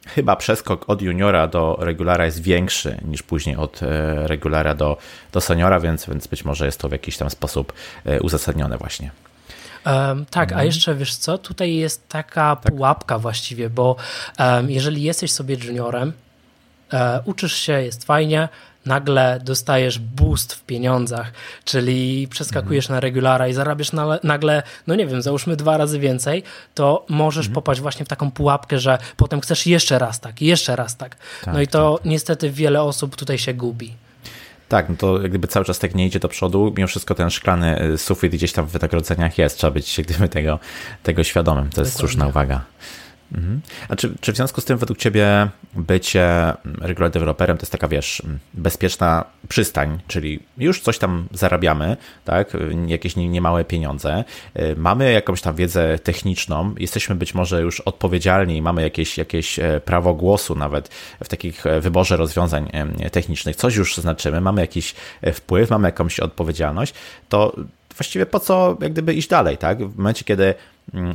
chyba przeskok od juniora do regulara jest większy niż później od e, regulara do, do seniora, więc, więc być może jest to w jakiś tam sposób e, uzasadnione właśnie. Um, tak, mhm. a jeszcze wiesz co, tutaj jest taka tak. pułapka właściwie, bo um, jeżeli jesteś sobie juniorem, um, uczysz się, jest fajnie, nagle dostajesz boost w pieniądzach, czyli przeskakujesz mhm. na regulara i zarabiasz na, nagle, no nie wiem, załóżmy dwa razy więcej, to możesz mhm. popaść właśnie w taką pułapkę, że potem chcesz jeszcze raz tak, jeszcze raz tak. tak no i to tak. niestety wiele osób tutaj się gubi. Tak, no to gdyby cały czas tak nie idzie do przodu, mimo wszystko ten szklany y, sufit gdzieś tam w wynagrodzeniach jest, trzeba być gdyby tego, tego świadomym. To jest Dokładnie. słuszna uwaga. Mhm. A czy, czy w związku z tym według Ciebie bycie regular developerem to jest taka, wiesz, bezpieczna przystań, czyli już coś tam zarabiamy, tak, jakieś niemałe pieniądze, y, mamy jakąś tam wiedzę techniczną, jesteśmy być może już odpowiedzialni, mamy jakieś, jakieś e, prawo głosu nawet w takich e, wyborze rozwiązań e, technicznych, coś już znaczymy, mamy jakiś wpływ, mamy jakąś odpowiedzialność, to właściwie po co jak gdyby iść dalej, tak? W momencie, kiedy mm,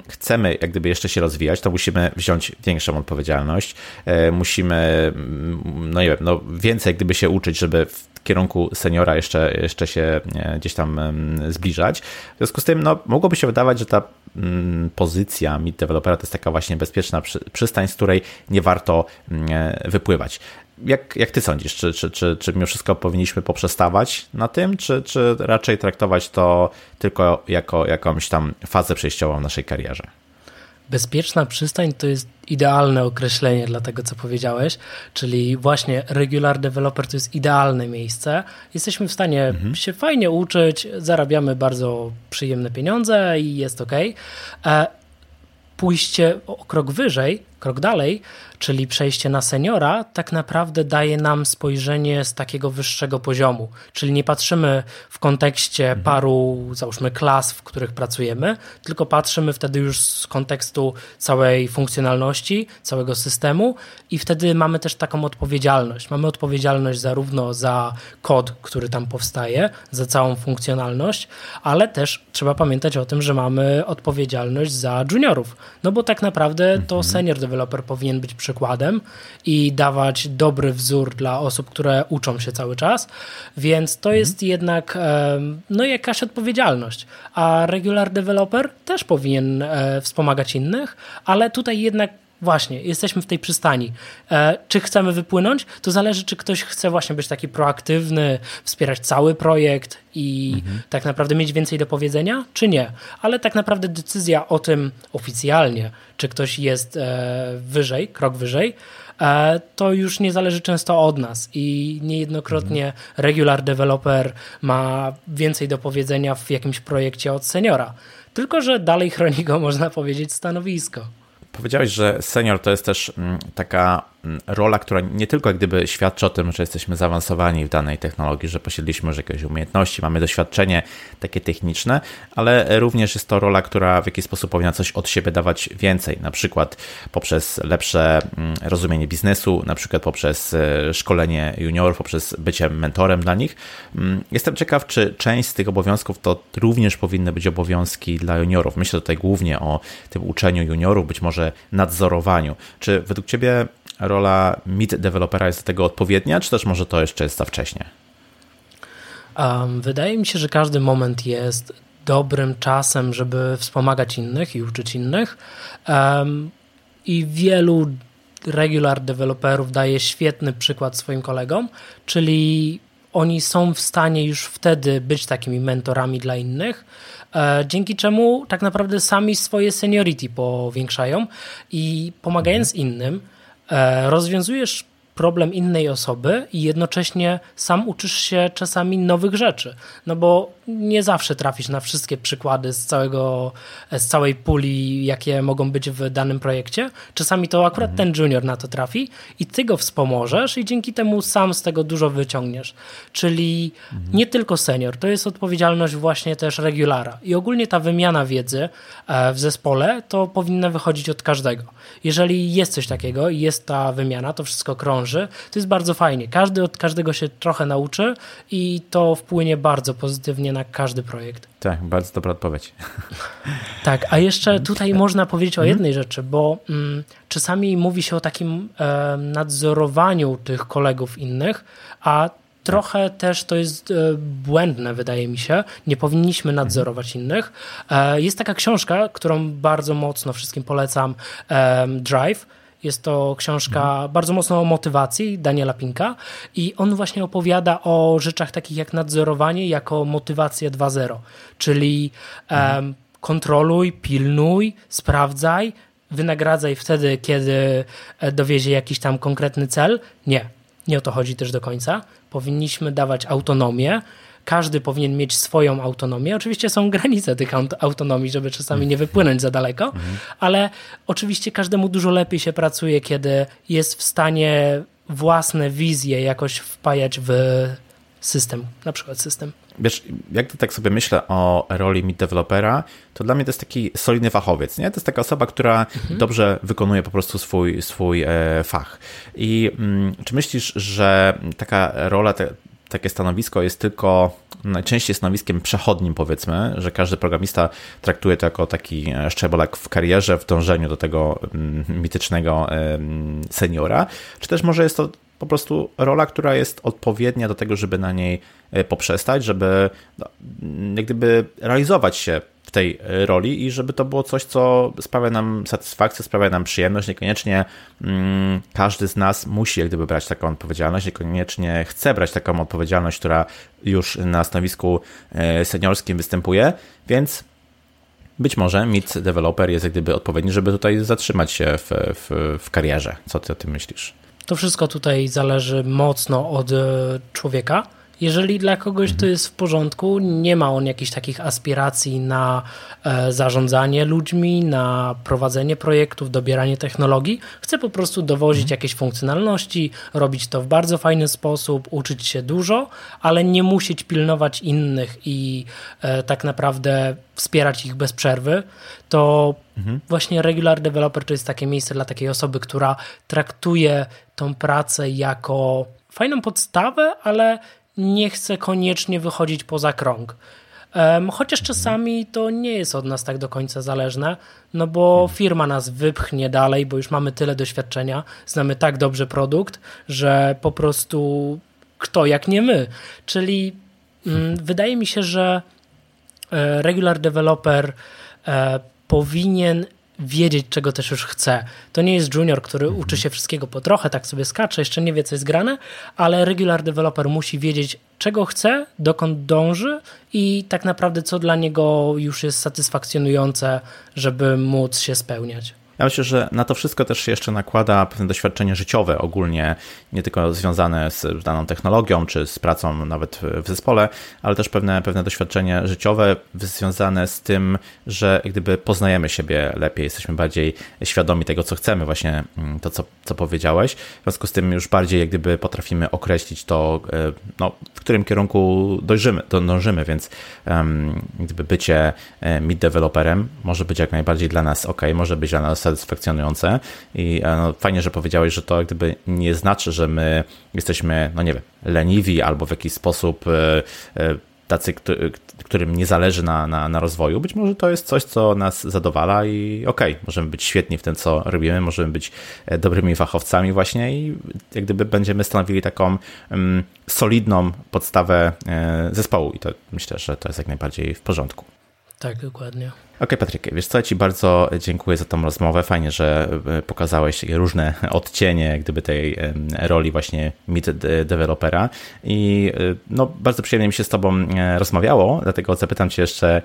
chcemy jak gdyby jeszcze się rozwijać, to musimy wziąć większą odpowiedzialność, e, musimy, mm, no nie wiem, no więcej jak gdyby się uczyć, żeby w kierunku seniora jeszcze, jeszcze się e, gdzieś tam zbliżać. W związku z tym, no, mogłoby się wydawać, że ta mm, pozycja mid developera to jest taka właśnie bezpieczna przystań, z której nie warto e, wypływać. Jak, jak ty sądzisz, czy, czy, czy, czy mimo wszystko powinniśmy poprzestawać na tym, czy, czy raczej traktować to tylko jako jakąś tam fazę przejściową w naszej karierze? Bezpieczna przystań to jest idealne określenie dla tego, co powiedziałeś, czyli właśnie regular developer to jest idealne miejsce. Jesteśmy w stanie mhm. się fajnie uczyć, zarabiamy bardzo przyjemne pieniądze i jest ok. E, pójście o krok wyżej, krok dalej, czyli przejście na seniora, tak naprawdę daje nam spojrzenie z takiego wyższego poziomu. Czyli nie patrzymy w kontekście mhm. paru, załóżmy, klas, w których pracujemy, tylko patrzymy wtedy już z kontekstu całej funkcjonalności, całego systemu i wtedy mamy też taką odpowiedzialność. Mamy odpowiedzialność zarówno za kod, który tam powstaje, za całą funkcjonalność, ale też trzeba pamiętać o tym, że mamy odpowiedzialność za juniorów. No bo tak naprawdę to mhm. senior developer powinien być przykładem i dawać dobry wzór dla osób, które uczą się cały czas, więc to mhm. jest jednak no, jakaś odpowiedzialność. A regular developer też powinien e, wspomagać innych, ale tutaj jednak Właśnie, jesteśmy w tej przystani. E, czy chcemy wypłynąć? To zależy, czy ktoś chce właśnie być taki proaktywny, wspierać cały projekt i mhm. tak naprawdę mieć więcej do powiedzenia, czy nie. Ale tak naprawdę decyzja o tym oficjalnie, czy ktoś jest e, wyżej, krok wyżej, e, to już nie zależy często od nas i niejednokrotnie mhm. regular developer ma więcej do powiedzenia w jakimś projekcie od seniora. Tylko, że dalej chroni go, można powiedzieć, stanowisko. Powiedziałeś, że senior to jest też mm, taka rola, która nie tylko jak gdyby świadczy o tym, że jesteśmy zaawansowani w danej technologii, że posiedliśmy już jakieś umiejętności, mamy doświadczenie takie techniczne, ale również jest to rola, która w jakiś sposób powinna coś od siebie dawać więcej, na przykład poprzez lepsze rozumienie biznesu, na przykład poprzez e, szkolenie juniorów, poprzez bycie mentorem dla nich. Jestem ciekaw, czy część z tych obowiązków to również powinny być obowiązki dla juniorów. Myślę tutaj głównie o tym uczeniu juniorów, być może nadzorowaniu. Czy według Ciebie rola mid dewelopera jest do tego odpowiednia, czy też może to jeszcze jest za wcześnie? Um, wydaje mi się, że każdy moment jest dobrym czasem, żeby wspomagać innych i uczyć innych. Um, I wielu regular deweloperów daje świetny przykład swoim kolegom, czyli oni są w stanie już wtedy być takimi mentorami dla innych, e, dzięki czemu tak naprawdę sami swoje seniority powiększają i pomagając mhm. innym, rozwiązujesz problem innej osoby i jednocześnie sam uczysz się czasami nowych rzeczy. No bo nie zawsze trafisz na wszystkie przykłady z, całego, z całej puli, jakie mogą być w danym projekcie. Czasami to akurat mhm. ten junior na to trafi i ty go wspomożesz i dzięki temu sam z tego dużo wyciągniesz. Czyli mhm. nie tylko senior, to jest odpowiedzialność właśnie też regulara. I ogólnie ta wymiana wiedzy e, w zespole to powinna wychodzić od każdego. Jeżeli jest coś takiego i jest ta wymiana, to wszystko krąży, to jest bardzo fajnie. Każdy od każdego się trochę nauczy i to wpłynie bardzo pozytywnie na każdy projekt. Tak, bardzo dobra odpowiedź. Tak, a jeszcze tutaj można powiedzieć o mhm. jednej rzeczy, bo mm, czasami mówi się o takim e, nadzorowaniu tych kolegów innych, a trochę też to jest e, błędne, wydaje mi się. Nie powinniśmy mhm. nadzorować innych. E, jest taka książka, którą bardzo mocno wszystkim polecam, e, Drive jest to książka mhm. bardzo mocno o motywacji Daniela Pinka i on właśnie opowiada o rzeczach takich jak nadzorowanie jako motywacja 2.0, czyli mhm. um, kontroluj, pilnuj, sprawdzaj, wynagradzaj wtedy, kiedy e, dowiezie jakiś tam konkretny cel. Nie, nie o to chodzi też do końca. Powinniśmy dawać autonomię, każdy powinien mieć swoją autonomię. Oczywiście są granice tych autonomii, żeby czasami nie wypłynąć za daleko, mhm. ale oczywiście każdemu dużo lepiej się pracuje, kiedy jest w stanie własne wizje jakoś wpajać w system, na przykład system. Wiesz, jak to tak sobie myślę o roli mid developera, to dla mnie to jest taki solidny fachowiec, nie? To jest taka osoba, która mhm. dobrze wykonuje po prostu swój, swój e, fach. I mm, czy myślisz, że taka rola, te, takie stanowisko jest tylko najczęściej stanowiskiem przechodnim, powiedzmy, że każdy programista traktuje to jako taki e, szczebelek w karierze, w dążeniu do tego mm, mitycznego seniora, czy też może jest to po prostu rola, która jest odpowiednia do tego, żeby na niej e, poprzestać, żeby no, jak gdyby realizować się tej e, roli i żeby to było coś, co sprawia nam satysfakcję, sprawia nam przyjemność. Niekoniecznie mm, każdy z nas musi jak gdyby brać taką odpowiedzialność, niekoniecznie chce brać taką odpowiedzialność, która już na stanowisku e, seniorskim występuje, więc być może mid developer jest jak gdyby odpowiedni, żeby tutaj zatrzymać się w, w, w karierze. Co ty o tym myślisz? To wszystko tutaj zależy mocno od e, człowieka. Jeżeli dla kogoś to mhm. jest w porządku, nie ma on jakichś takich aspiracji na e, zarządzanie ludźmi, na prowadzenie projektów, dobieranie technologii, chce po prostu dowozić mhm. jakieś funkcjonalności, robić to w bardzo fajny sposób, uczyć się dużo, ale nie musieć pilnować innych i e, tak naprawdę wspierać ich bez przerwy, to mhm. właśnie regular developer to jest takie miejsce dla takiej osoby, która traktuje tą pracę jako fajną podstawę, ale nie chce koniecznie wychodzić poza krąg. Chociaż czasami to nie jest od nas tak do końca zależne, no bo firma nas wypchnie dalej, bo już mamy tyle doświadczenia, znamy tak dobrze produkt, że po prostu kto jak nie my. Czyli mm, wydaje mi się, że e, regular developer e, powinien wiedzieć, czego też już chce. To nie jest junior, który mhm. uczy się wszystkiego po trochę, tak sobie skacze, jeszcze nie wie, co jest grane, ale regular developer musi wiedzieć, czego chce, dokąd dąży i tak naprawdę, co dla niego już jest satysfakcjonujące, żeby móc się spełniać. Ja myślę, że na to wszystko też się jeszcze nakłada pewne doświadczenie życiowe ogólnie, nie tylko związane z daną technologią czy z pracą nawet w zespole, ale też pewne, pewne doświadczenie życiowe związane z tym, że gdyby poznajemy siebie lepiej, jesteśmy bardziej świadomi tego, co chcemy, właśnie mm, to, co, co powiedziałeś. W związku z tym już bardziej jak gdyby potrafimy określić to, e, no, w którym kierunku dojrzymy, dążymy, więc um, gdyby bycie e, mid developerem może być jak najbardziej dla nas ok, może być dla nas satysfakcjonujące i e, no, fajnie, że powiedziałeś, że to gdyby nie znaczy, że my jesteśmy, no nie wiem, leniwi albo w jakiś sposób e, e, tacy, którym nie zależy na, na, na rozwoju. Być może to jest coś, co nas zadowala i okej, okay, możemy być świetni w tym, co robimy, możemy być dobrymi fachowcami właśnie i jak gdyby będziemy stanowili taką um, solidną podstawę zespołu i to myślę, że to jest jak najbardziej w porządku. Tak, dokładnie. Okej, okay, Patryk, wiesz co, Ci bardzo dziękuję za tą rozmowę. Fajnie, że e, pokazałeś różne odcienie gdyby tej roli właśnie mid developera i e, no, bardzo przyjemnie mi się z Tobą e, rozmawiało, dlatego zapytam Cię jeszcze,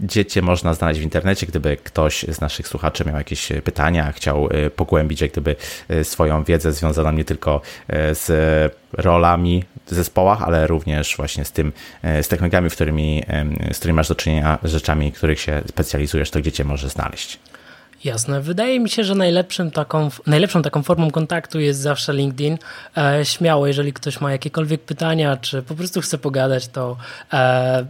gdzie Cię można znaleźć w internecie, gdyby ktoś z naszych słuchaczy miał jakieś pytania, chciał pogłębić jak gdyby swoją wiedzę związaną nie tylko z rolami w zespołach, ale również właśnie z tym, z technologiami, w którymi, z którymi masz do czynienia, rzeczami, których się specjalizujesz, to gdzie Cię może znaleźć? Jasne. Wydaje mi się, że najlepszym taką, najlepszą taką formą kontaktu jest zawsze LinkedIn. E, śmiało, jeżeli ktoś ma jakiekolwiek pytania, czy po prostu chce pogadać, to e,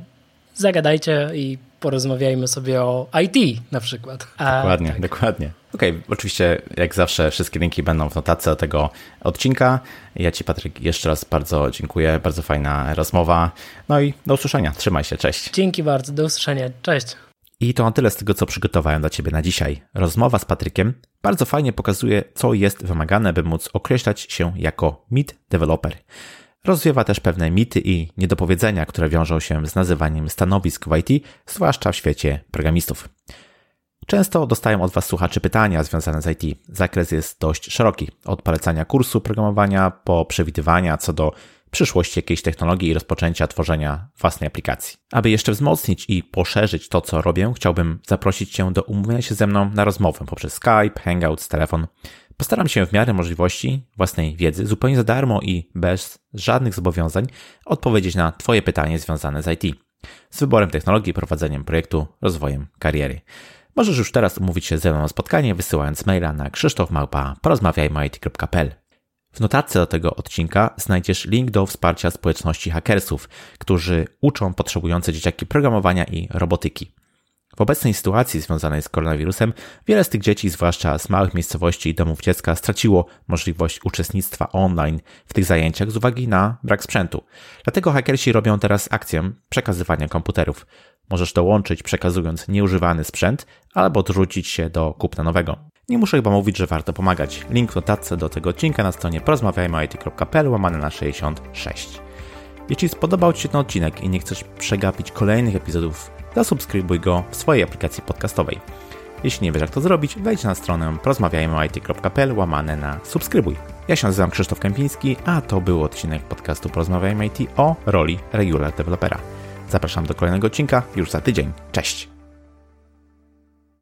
zagadajcie i porozmawiajmy sobie o IT na przykład. Dokładnie, tak. dokładnie. Okej, okay, oczywiście jak zawsze wszystkie linki będą w notatce do tego odcinka. Ja Ci Patryk jeszcze raz bardzo dziękuję, bardzo fajna rozmowa. No i do usłyszenia, trzymaj się, cześć. Dzięki bardzo, do usłyszenia, cześć. I to na tyle z tego, co przygotowałem dla Ciebie na dzisiaj. Rozmowa z Patrykiem bardzo fajnie pokazuje, co jest wymagane, by móc określać się jako mid developer. Rozwiewa też pewne mity i niedopowiedzenia, które wiążą się z nazywaniem stanowisk w IT, zwłaszcza w świecie programistów. Często dostają od Was słuchaczy pytania związane z IT. Zakres jest dość szeroki, od polecania kursu programowania po przewidywania co do przyszłości jakiejś technologii i rozpoczęcia tworzenia własnej aplikacji. Aby jeszcze wzmocnić i poszerzyć to, co robię, chciałbym zaprosić Cię do umówienia się ze mną na rozmowę poprzez Skype, Hangouts, telefon Postaram się w miarę możliwości własnej wiedzy, zupełnie za darmo i bez żadnych zobowiązań, odpowiedzieć na Twoje pytanie związane z IT, z wyborem technologii, prowadzeniem projektu, rozwojem kariery. Możesz już teraz umówić się ze mną na spotkanie, wysyłając maila na krzysztofmałpa.porozmawiajmy.it.pl. W notatce do tego odcinka znajdziesz link do wsparcia społeczności hakersów, którzy uczą potrzebujące dzieciaki programowania i robotyki. W obecnej sytuacji związanej z koronawirusem wiele z tych dzieci, zwłaszcza z małych miejscowości i domów dziecka, straciło możliwość uczestnictwa online w tych zajęciach z uwagi na brak sprzętu. Dlatego hakersi robią teraz akcję przekazywania komputerów. Możesz dołączyć przekazując nieużywany sprzęt albo odrzucić się do kupna nowego. Nie muszę chyba mówić, że warto pomagać. Link w notatce do tego odcinka na stronie porozmawiajmy.it.pl łamane na 66. Jeśli spodobał Ci się ten odcinek i nie chcesz przegapić kolejnych epizodów, zasubskrybuj go w swojej aplikacji podcastowej. Jeśli nie wiesz jak to zrobić, wejdź na stronę porozmawiajmy.it.pl łamane na subskrybuj. Ja się nazywam Krzysztof Kępiński, a to był odcinek podcastu Porozmawiajmy IT o roli Regular Developera. Zapraszam do kolejnego odcinka już za tydzień. Cześć!